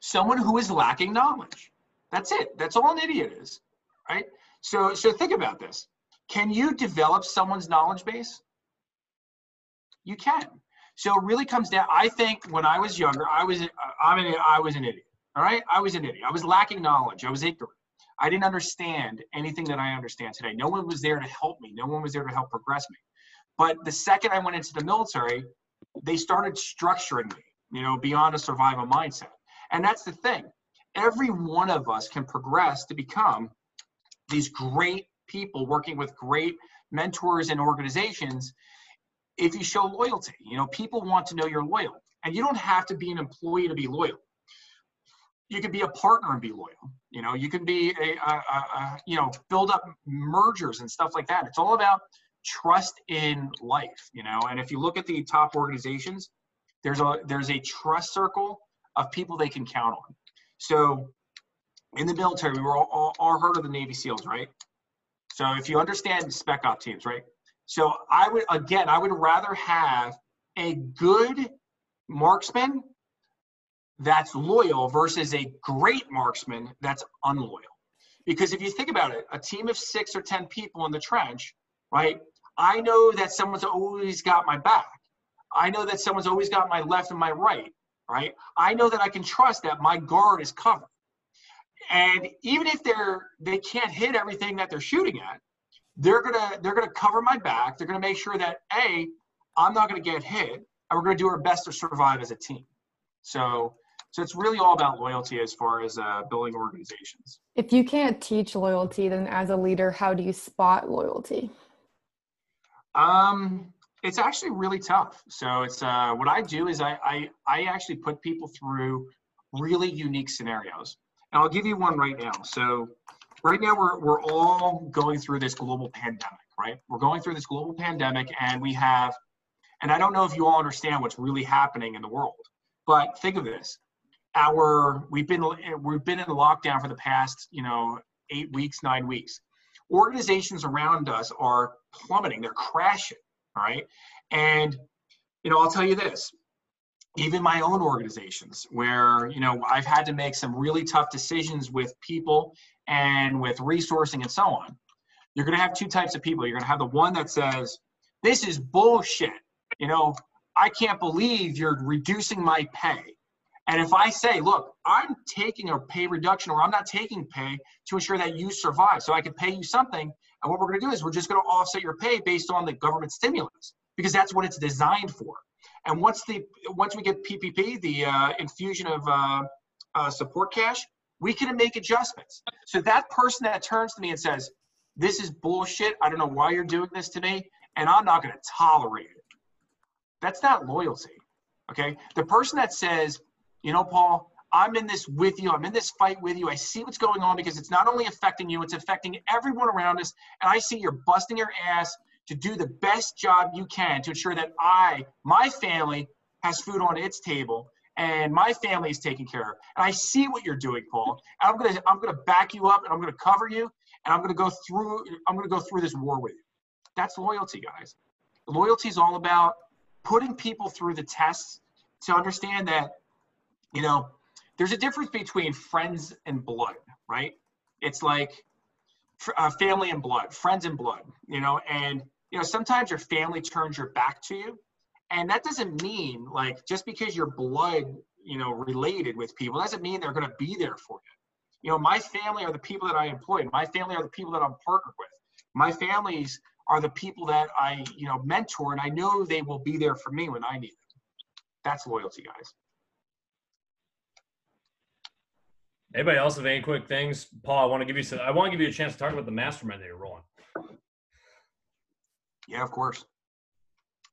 Someone who is lacking knowledge. That's it. That's all an idiot is, right? So, so think about this. Can you develop someone's knowledge base? You can. So it really comes down. I think when I was younger, I was I'm an, I was an idiot. All right, I was an idiot. I was lacking knowledge. I was ignorant. I didn't understand anything that I understand today. No one was there to help me. No one was there to help progress me. But the second I went into the military, they started structuring me. You know, beyond a survival mindset. And that's the thing. Every one of us can progress to become these great people working with great mentors and organizations if you show loyalty. You know, people want to know you're loyal. And you don't have to be an employee to be loyal. You could be a partner and be loyal. You know, you can be a, a, a, you know, build up mergers and stuff like that. It's all about trust in life, you know. And if you look at the top organizations, there's a there's a trust circle of people they can count on. So in the military, we were all, all, all heard of the Navy SEALs, right? So if you understand spec op teams, right? So I would again, I would rather have a good marksman that's loyal versus a great marksman that's unloyal. Because if you think about it, a team of six or ten people in the trench, right? I know that someone's always got my back. I know that someone's always got my left and my right, right? I know that I can trust that my guard is covered. And even if they're they can't hit everything that they're shooting at, they're gonna they're gonna cover my back. They're gonna make sure that a I'm not gonna get hit, and we're gonna do our best to survive as a team. So so it's really all about loyalty as far as uh, building organizations. If you can't teach loyalty, then as a leader, how do you spot loyalty? Um, it's actually really tough. So it's uh, what I do is I, I I actually put people through really unique scenarios, and I'll give you one right now. So right now we're we're all going through this global pandemic, right? We're going through this global pandemic, and we have, and I don't know if you all understand what's really happening in the world, but think of this: our we've been we've been in lockdown for the past you know eight weeks, nine weeks. Organizations around us are plummeting; they're crashing all right. And, you know, I'll tell you this even my own organizations where, you know, I've had to make some really tough decisions with people and with resourcing and so on. You're going to have two types of people. You're going to have the one that says, this is bullshit. You know, I can't believe you're reducing my pay. And if I say, look, I'm taking a pay reduction or I'm not taking pay to ensure that you survive, so I can pay you something, and what we're going to do is we're just going to offset your pay based on the government stimulus because that's what it's designed for. And once the once we get PPP, the uh, infusion of uh, uh, support cash, we can make adjustments. So that person that turns to me and says, "This is bullshit. I don't know why you're doing this to me, and I'm not going to tolerate it." That's not loyalty. Okay. The person that says, "You know, Paul, I'm in this with you. I'm in this fight with you. I see what's going on because it's not only affecting you, it's affecting everyone around us. And I see you're busting your ass to do the best job you can to ensure that I, my family, has food on its table and my family is taken care of. And I see what you're doing, Paul. And I'm gonna I'm gonna back you up and I'm gonna cover you and I'm gonna go through I'm gonna go through this war with you. That's loyalty, guys. Loyalty is all about putting people through the tests to understand that, you know, there's a difference between friends and blood, right? It's like uh, family and blood, friends and blood, you know, and you know sometimes your family turns your back to you, and that doesn't mean like just because you're blood, you know, related with people doesn't mean they're going to be there for you. You know, my family are the people that I employ. My family are the people that I'm partnered with. My families are the people that I, you know, mentor, and I know they will be there for me when I need them. That's loyalty, guys. Anybody else have any quick things? Paul, I want to give you some, I want to give you a chance to talk about the mastermind that you're rolling. Yeah, of course.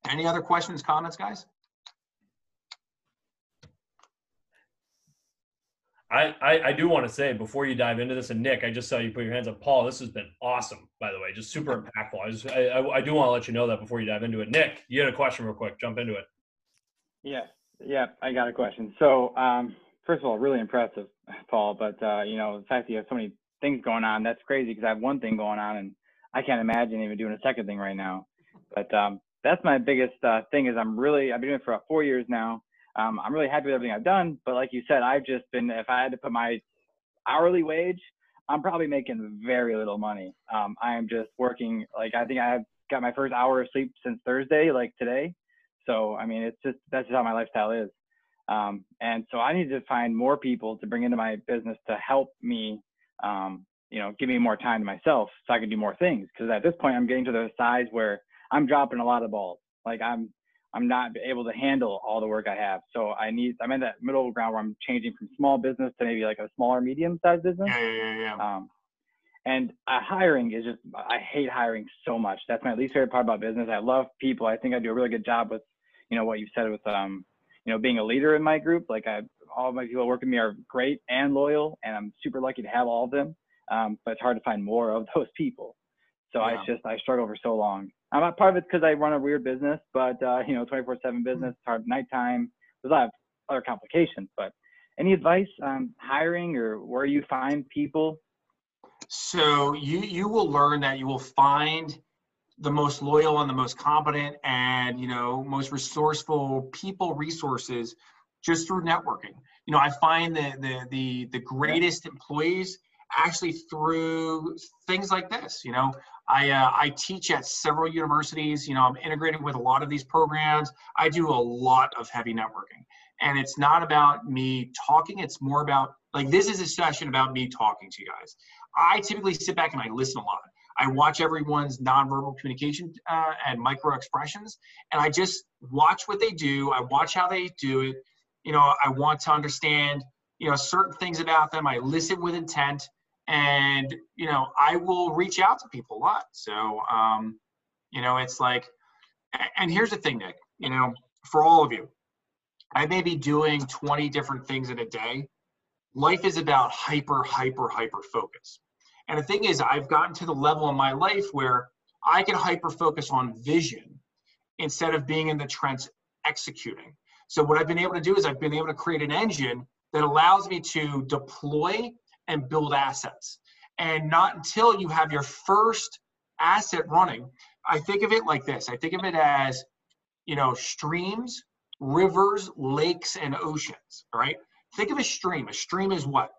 Any other questions, comments, guys? I, I, I, do want to say before you dive into this, and Nick, I just saw you put your hands up. Paul, this has been awesome, by the way, just super impactful. I just I, I, I do want to let you know that before you dive into it. Nick, you had a question real quick. Jump into it. Yeah, yeah, I got a question. So, um, first of all, really impressive, Paul. But uh, you know, the fact that you have so many things going on, that's crazy because I have one thing going on, and I can't imagine even doing a second thing right now. But um, that's my biggest uh, thing is I'm really I've been doing it for about four years now. Um, I'm really happy with everything I've done. But like you said, I've just been if I had to put my hourly wage, I'm probably making very little money. Um, I am just working like I think I've got my first hour of sleep since Thursday, like today. So I mean, it's just that's just how my lifestyle is. Um, and so I need to find more people to bring into my business to help me, um, you know, give me more time to myself so I can do more things. Because at this point, I'm getting to the size where I'm dropping a lot of balls. Like I'm, I'm not able to handle all the work I have. So I need, I'm in that middle ground where I'm changing from small business to maybe like a smaller, medium sized business. Yeah, yeah, yeah. yeah. Um, and uh, hiring is just, I hate hiring so much. That's my least favorite part about business. I love people. I think I do a really good job with, you know, what you said with, um, you know, being a leader in my group. Like I, all my people working with me are great and loyal, and I'm super lucky to have all of them. Um, but it's hard to find more of those people. So yeah. I just I struggle for so long. I'm not part of it because I run a weird business, but uh, you know, 24/7 business, it's hard nighttime. There's a lot of other complications. But any advice on hiring or where you find people? So you you will learn that you will find the most loyal and the most competent and you know most resourceful people resources just through networking. You know i find that the the the greatest employees actually through things like this you know. I uh, i teach at several universities. You know i'm integrated with a lot of these programs. I do a lot of heavy networking. And it's not about me talking. It's more about like this is a session about me talking to you guys. I typically sit back and i listen a lot I watch everyone's nonverbal communication uh, and micro expressions, and I just watch what they do. I watch how they do it. You know, I want to understand, you know, certain things about them. I listen with intent, and you know, I will reach out to people a lot. So, um, you know, it's like And here's the thing, Nick, you know, for all of you, I may be doing 20 different things in a day. Life is about hyper, hyper, hyper focus. And the thing is, I've gotten to the level in my life where I can hyper focus on vision instead of being in the trench executing. So what I've been able to do is I've been able to create an engine that allows me to deploy and build assets. And not until you have your first asset running, I think of it like this. I think of it as, you know, streams, rivers, lakes, and oceans. Right. Think of a stream. A stream is what?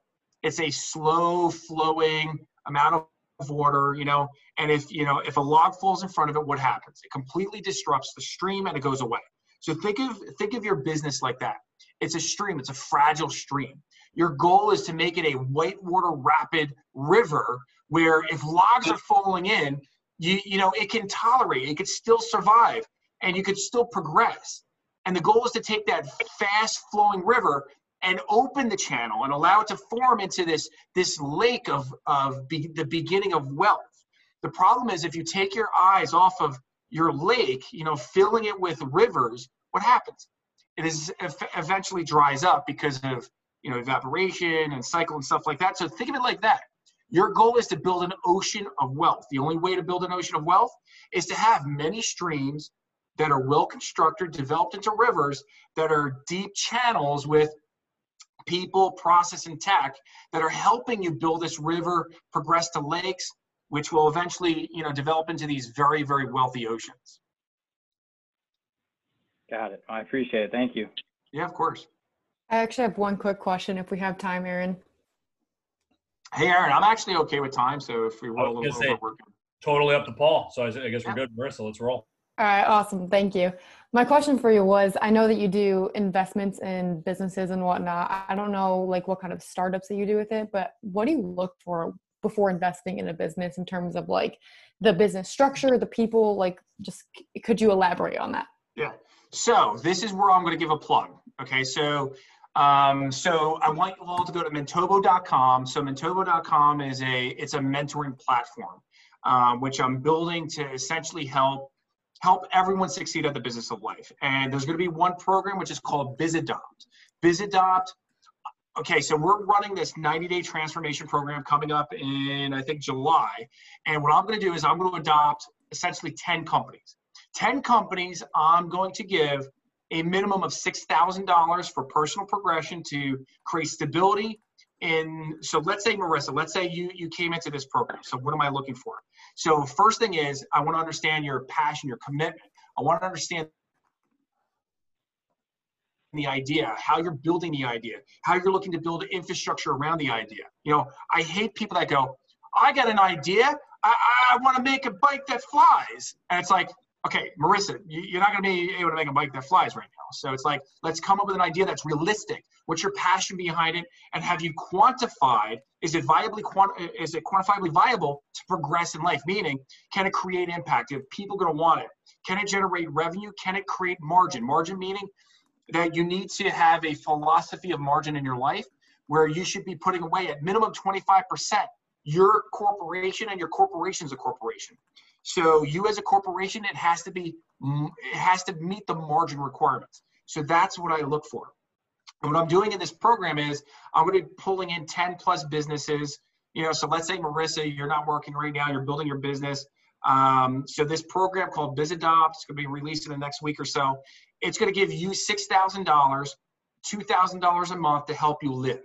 It's a slow flowing amount of water, you know, and if you know if a log falls in front of it, what happens? It completely disrupts the stream and it goes away. So think of think of your business like that. It's a stream, it's a fragile stream. Your goal is to make it a whitewater rapid river where if logs are falling in, you you know it can tolerate, it could still survive, and you could still progress. And the goal is to take that fast flowing river and open the channel and allow it to form into this this lake of of be, the beginning of wealth. The problem is if you take your eyes off of your lake, you know, filling it with rivers, what happens? It is eventually dries up because of you know evaporation and cycle and stuff like that. So think of it like that. Your goal is to build an ocean of wealth. The only way to build an ocean of wealth is to have many streams that are well constructed, developed into rivers that are deep channels with people, process, and tech that are helping you build this river, progress to lakes, which will eventually, you know, develop into these very, very wealthy oceans. Got it. I appreciate it. Thank you. Yeah, of course. I actually have one quick question if we have time, Aaron. Hey, Aaron, I'm actually okay with time, so if we roll a little gonna over, say- we're good. Totally up to Paul. So I I guess we're good. Marissa, let's roll. All right, awesome. Thank you. My question for you was I know that you do investments in businesses and whatnot. I- don't know like what kind of startups that you do with it, but what do you look for before investing in a business in terms of like the business structure, the people, like just could you elaborate on that? Yeah. So this is where I'm going to give a plug. Okay. So, um, so I want you all to go to mentobo.com. So mentobo.com is a it's a mentoring platform, um, which I'm building to essentially help help everyone succeed at the business of life. And there's going to be one program which is called BizAdopt. BizAdopt. Okay, so we're running this 90-day transformation program coming up in I think July. And what I'm going to do is I'm going to adopt essentially 10 companies. 10 companies, I'm going to give a minimum of $6,000 for personal progression to create stability in, so let's say, Marissa, let's say you, you came into this program. So what am I looking for? So first thing is I want to understand your passion, your commitment. I want to understand the idea, how you're building the idea, how you're looking to build infrastructure around the idea. You know, I hate people that go, I got an idea. I, I want to make a bike that flies. And it's like, okay, Marissa, you, you're not going to be able to make a bike that flies right now. So it's like, let's come up with an idea that's realistic. What's your passion behind it? And have you quantified? Is it viably? Is it quantifiably viable to progress in life? Meaning, can it create impact? If people going to want it, can it generate revenue? Can it create margin? Margin meaning that you need to have a philosophy of margin in your life where you should be putting away at minimum 25% your corporation and your corporation is a corporation so you as a corporation it has to be it has to meet the margin requirements so that's what i look for and what i'm doing in this program is i'm going to be pulling in 10 plus businesses you know so let's say marissa you're not working right now you're building your business um, so this program called BizAdopt is going to be released in the next week or so. It's going to give you six thousand dollars, two thousand dollars a month to help you live.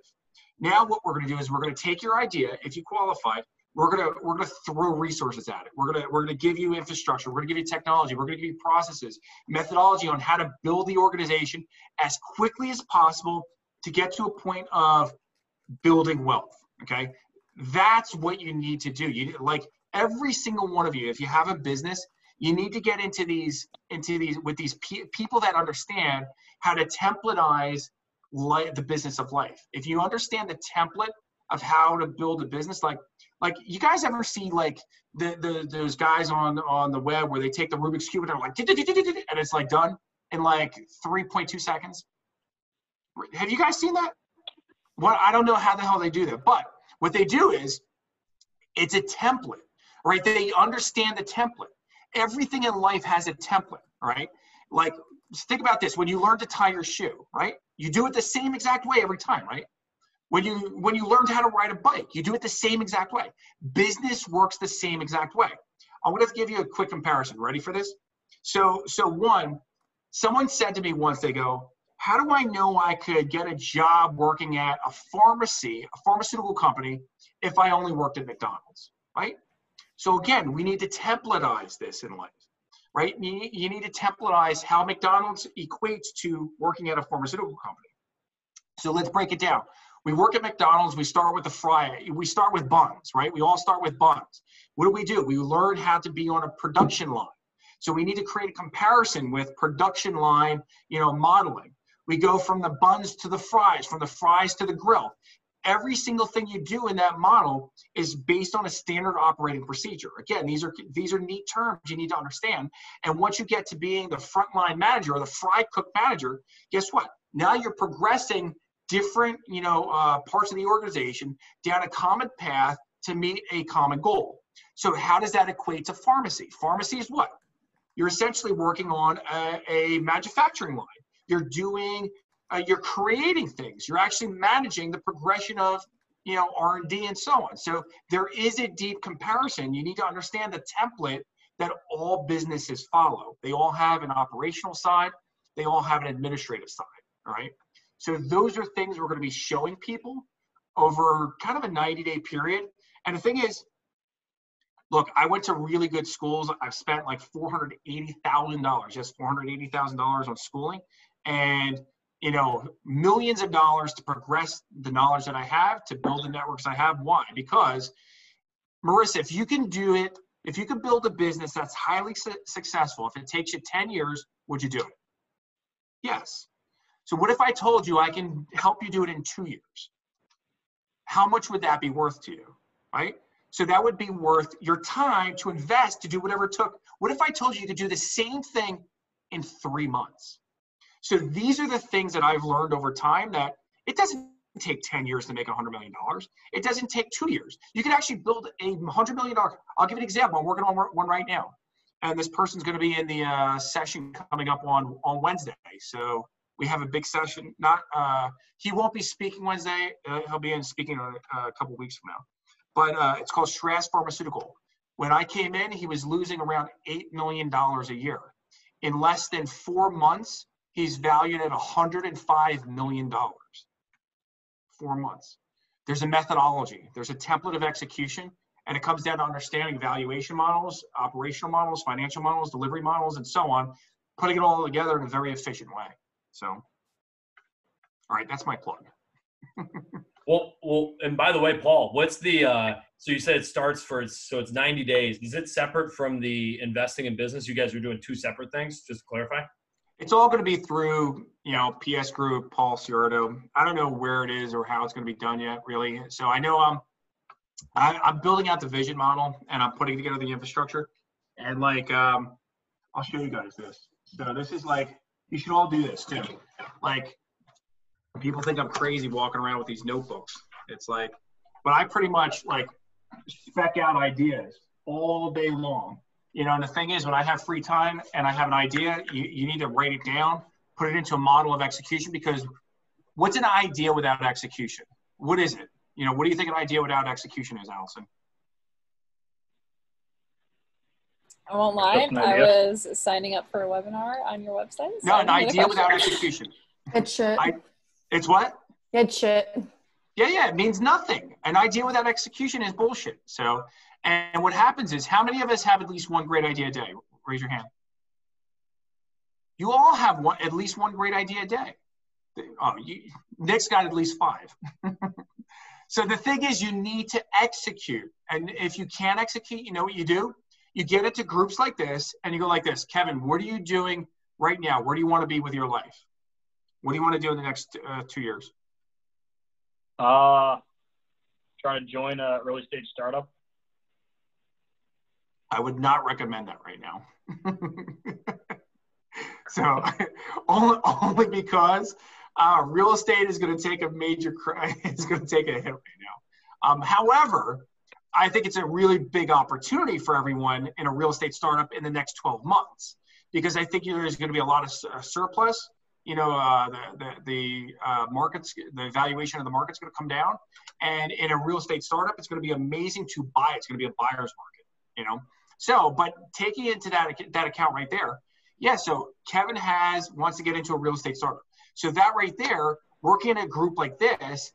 Now, what we're going to do is we're going to take your idea, if you qualify, we're to we're to throw resources at it. We're to we're to give you infrastructure. We're to give you technology. We're to give you processes, methodology on how to build the organization as quickly as possible to get to a point of building wealth. Okay, that's what you need to do. You like every single one of you if you have a business you need to get into these into these with these pe- people that understand how to templatize li- the business of life if you understand the template of how to build a business like like you guys ever see like the, the those guys on on the web where they take the rubik's cube and they're like and it's like done in like 3.2 seconds have you guys seen that what i don't know how the hell they do that but what they do is it's a template right? They understand the template. Everything in life has a template, right? Like, think about this when you learn to tie your shoe, right? You do it the same exact way every time, right? When you when you learned how to ride a bike, you do it the same exact way. Business works the same exact way. I'm going to give you a quick comparison. Ready for this? So so one, someone said to me once, they go, "How do I know I could get a job working at a pharmacy, a pharmaceutical company, if I only worked at McDonald's?" Right? So again, we need to templatize this in life, right? You, you need to templatize how McDonald's equates to working at a pharmaceutical company. So let's break it down. We work at McDonald's, we start with the fry, we start with buns, right? We all start with buns. What do we do? We learn how to be on a production line. So we need to create a comparison with production line, you know, modeling. We go from the buns to the fries, from the fries to the grill. Every single thing you do in that model is based on a standard operating procedure. Again, these are these are neat terms you need to understand. And once you get to being the frontline manager or the fry cook manager, guess what? Now you're progressing different, you know, uh, parts of the organization down a common path to meet a common goal. So how does that equate to pharmacy? Pharmacy is what? You're essentially working on a, a manufacturing line. You're doing, uh, you're creating things. You're actually managing the progression of, you know, R&D and so on. So there is a deep comparison. You need to understand the template that all businesses follow. They all have an operational side. They all have an administrative side, right? So those are things we're going to be showing people over kind of a 90 day period. And the thing is, look, I went to really good schools. I've spent like $480,000, just $480,000 on schooling and, you know, millions of dollars to progress the knowledge that I have, to build the networks I have. Why? Because, Marissa, if you can do it, if you can build a business that's highly su- successful, if it takes you 10 years, would you do it? Yes. So what if I told you I can help you do it in two years? How much would that be worth to you, right? So that would be worth your time to invest to do whatever it took. What if I told you you could do the same thing in three months? So these are the things that I've learned over time that it doesn't take 10 years to make $100 million. It doesn't take two years. You can actually build a $100 million. I'll give an example. I'm working on one right now. And this person's going to be in the uh, session coming up on, on Wednesday. So we have a big session. Not uh, he won't be speaking Wednesday. Uh, he'll be in speaking a, a couple weeks from now. But uh, it's called Shras Pharmaceutical. When I came in, he was losing around eight million dollars a year. In less than four months, he's valued at 105 million dollars. Four months. There's a methodology. There's a template of execution, and it comes down to understanding valuation models, operational models, financial models, delivery models, and so on. Putting it all together in a very efficient way. So, all right, that's my plug. well, well, and by the way, Paul, what's the? Uh, so you said it starts for so it's 90 days. Is it separate from the investing in business? You guys are doing two separate things. Just to clarify. It's all going to be through, you know, PS Group, Paul Ciordo. I don't know where it is or how it's going to be done yet, really. So I know I'm, I, I'm building out the vision model and I'm putting together the infrastructure. And like, um, I'll show you guys this. So this is like you should all do this too. Like, people think I'm crazy walking around with these notebooks. It's like, but I pretty much like spec out ideas all day long. You know, and the thing is, when I have free time and I have an idea, you, you need to write it down, put it into a model of execution because what's an idea without execution? What is it? You know, what do you think an idea without execution is, Allison? I won't lie. I was signing up for a webinar on your website. So no, an idea without execution. It's shit. I, it's what? It's shit. Yeah, yeah. It means nothing. An idea without execution is bullshit. So, and what happens is, how many of us have at least one great idea a day? Raise your hand. You all have one, at least one great idea a day. Oh, you, Nick's got at least five. so the thing is, you need to execute. And if you can't execute, you know what you do? You get into groups like this and you go like this kevin what are you doing right now? Where do you want to be with your life? What do you want to do in the next uh, two years? Uh try to join a early stage startup. I would not recommend that right now. So only, only because uh, real estate is going to take a major is going to take a hit right now. Um, however I think it's a really big opportunity for everyone in a real estate startup in the next 12 months because I think there's going to be a lot of uh, surplus. You know, uh, the the, the uh, markets, the valuation of the market's going to come down, and in a real estate startup, it's going to be amazing to buy. It's going to be a buyer's market. You know, so but taking into that that account right there, yeah. So Kevin has wants to get into a real estate startup. So that right there, working in a group like this,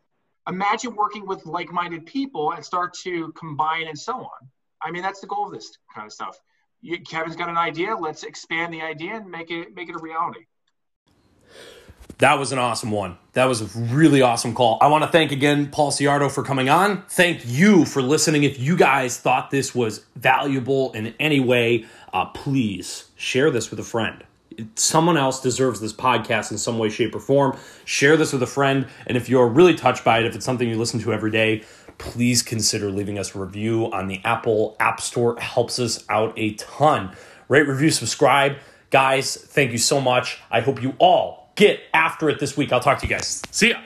imagine working with like-minded people and start to combine and so on. I mean, that's the goal of this kind of stuff. You, Kevin's got an idea. Let's expand the idea and make it make it a reality. That was an awesome one. That was a really awesome call. I want to thank again Paul Ciardo for coming on. Thank you for listening. If you guys thought this was valuable in any way, uh, please share this with a friend. Someone else deserves this podcast in some way, shape, or form. Share this with a friend. And if you're really touched by it, if it's something you listen to every day, please consider leaving us a review on the Apple App Store. It helps us out a ton. Rate, review, subscribe. Guys, thank you so much. I hope you all get after it this week. I'll talk to you guys. See ya.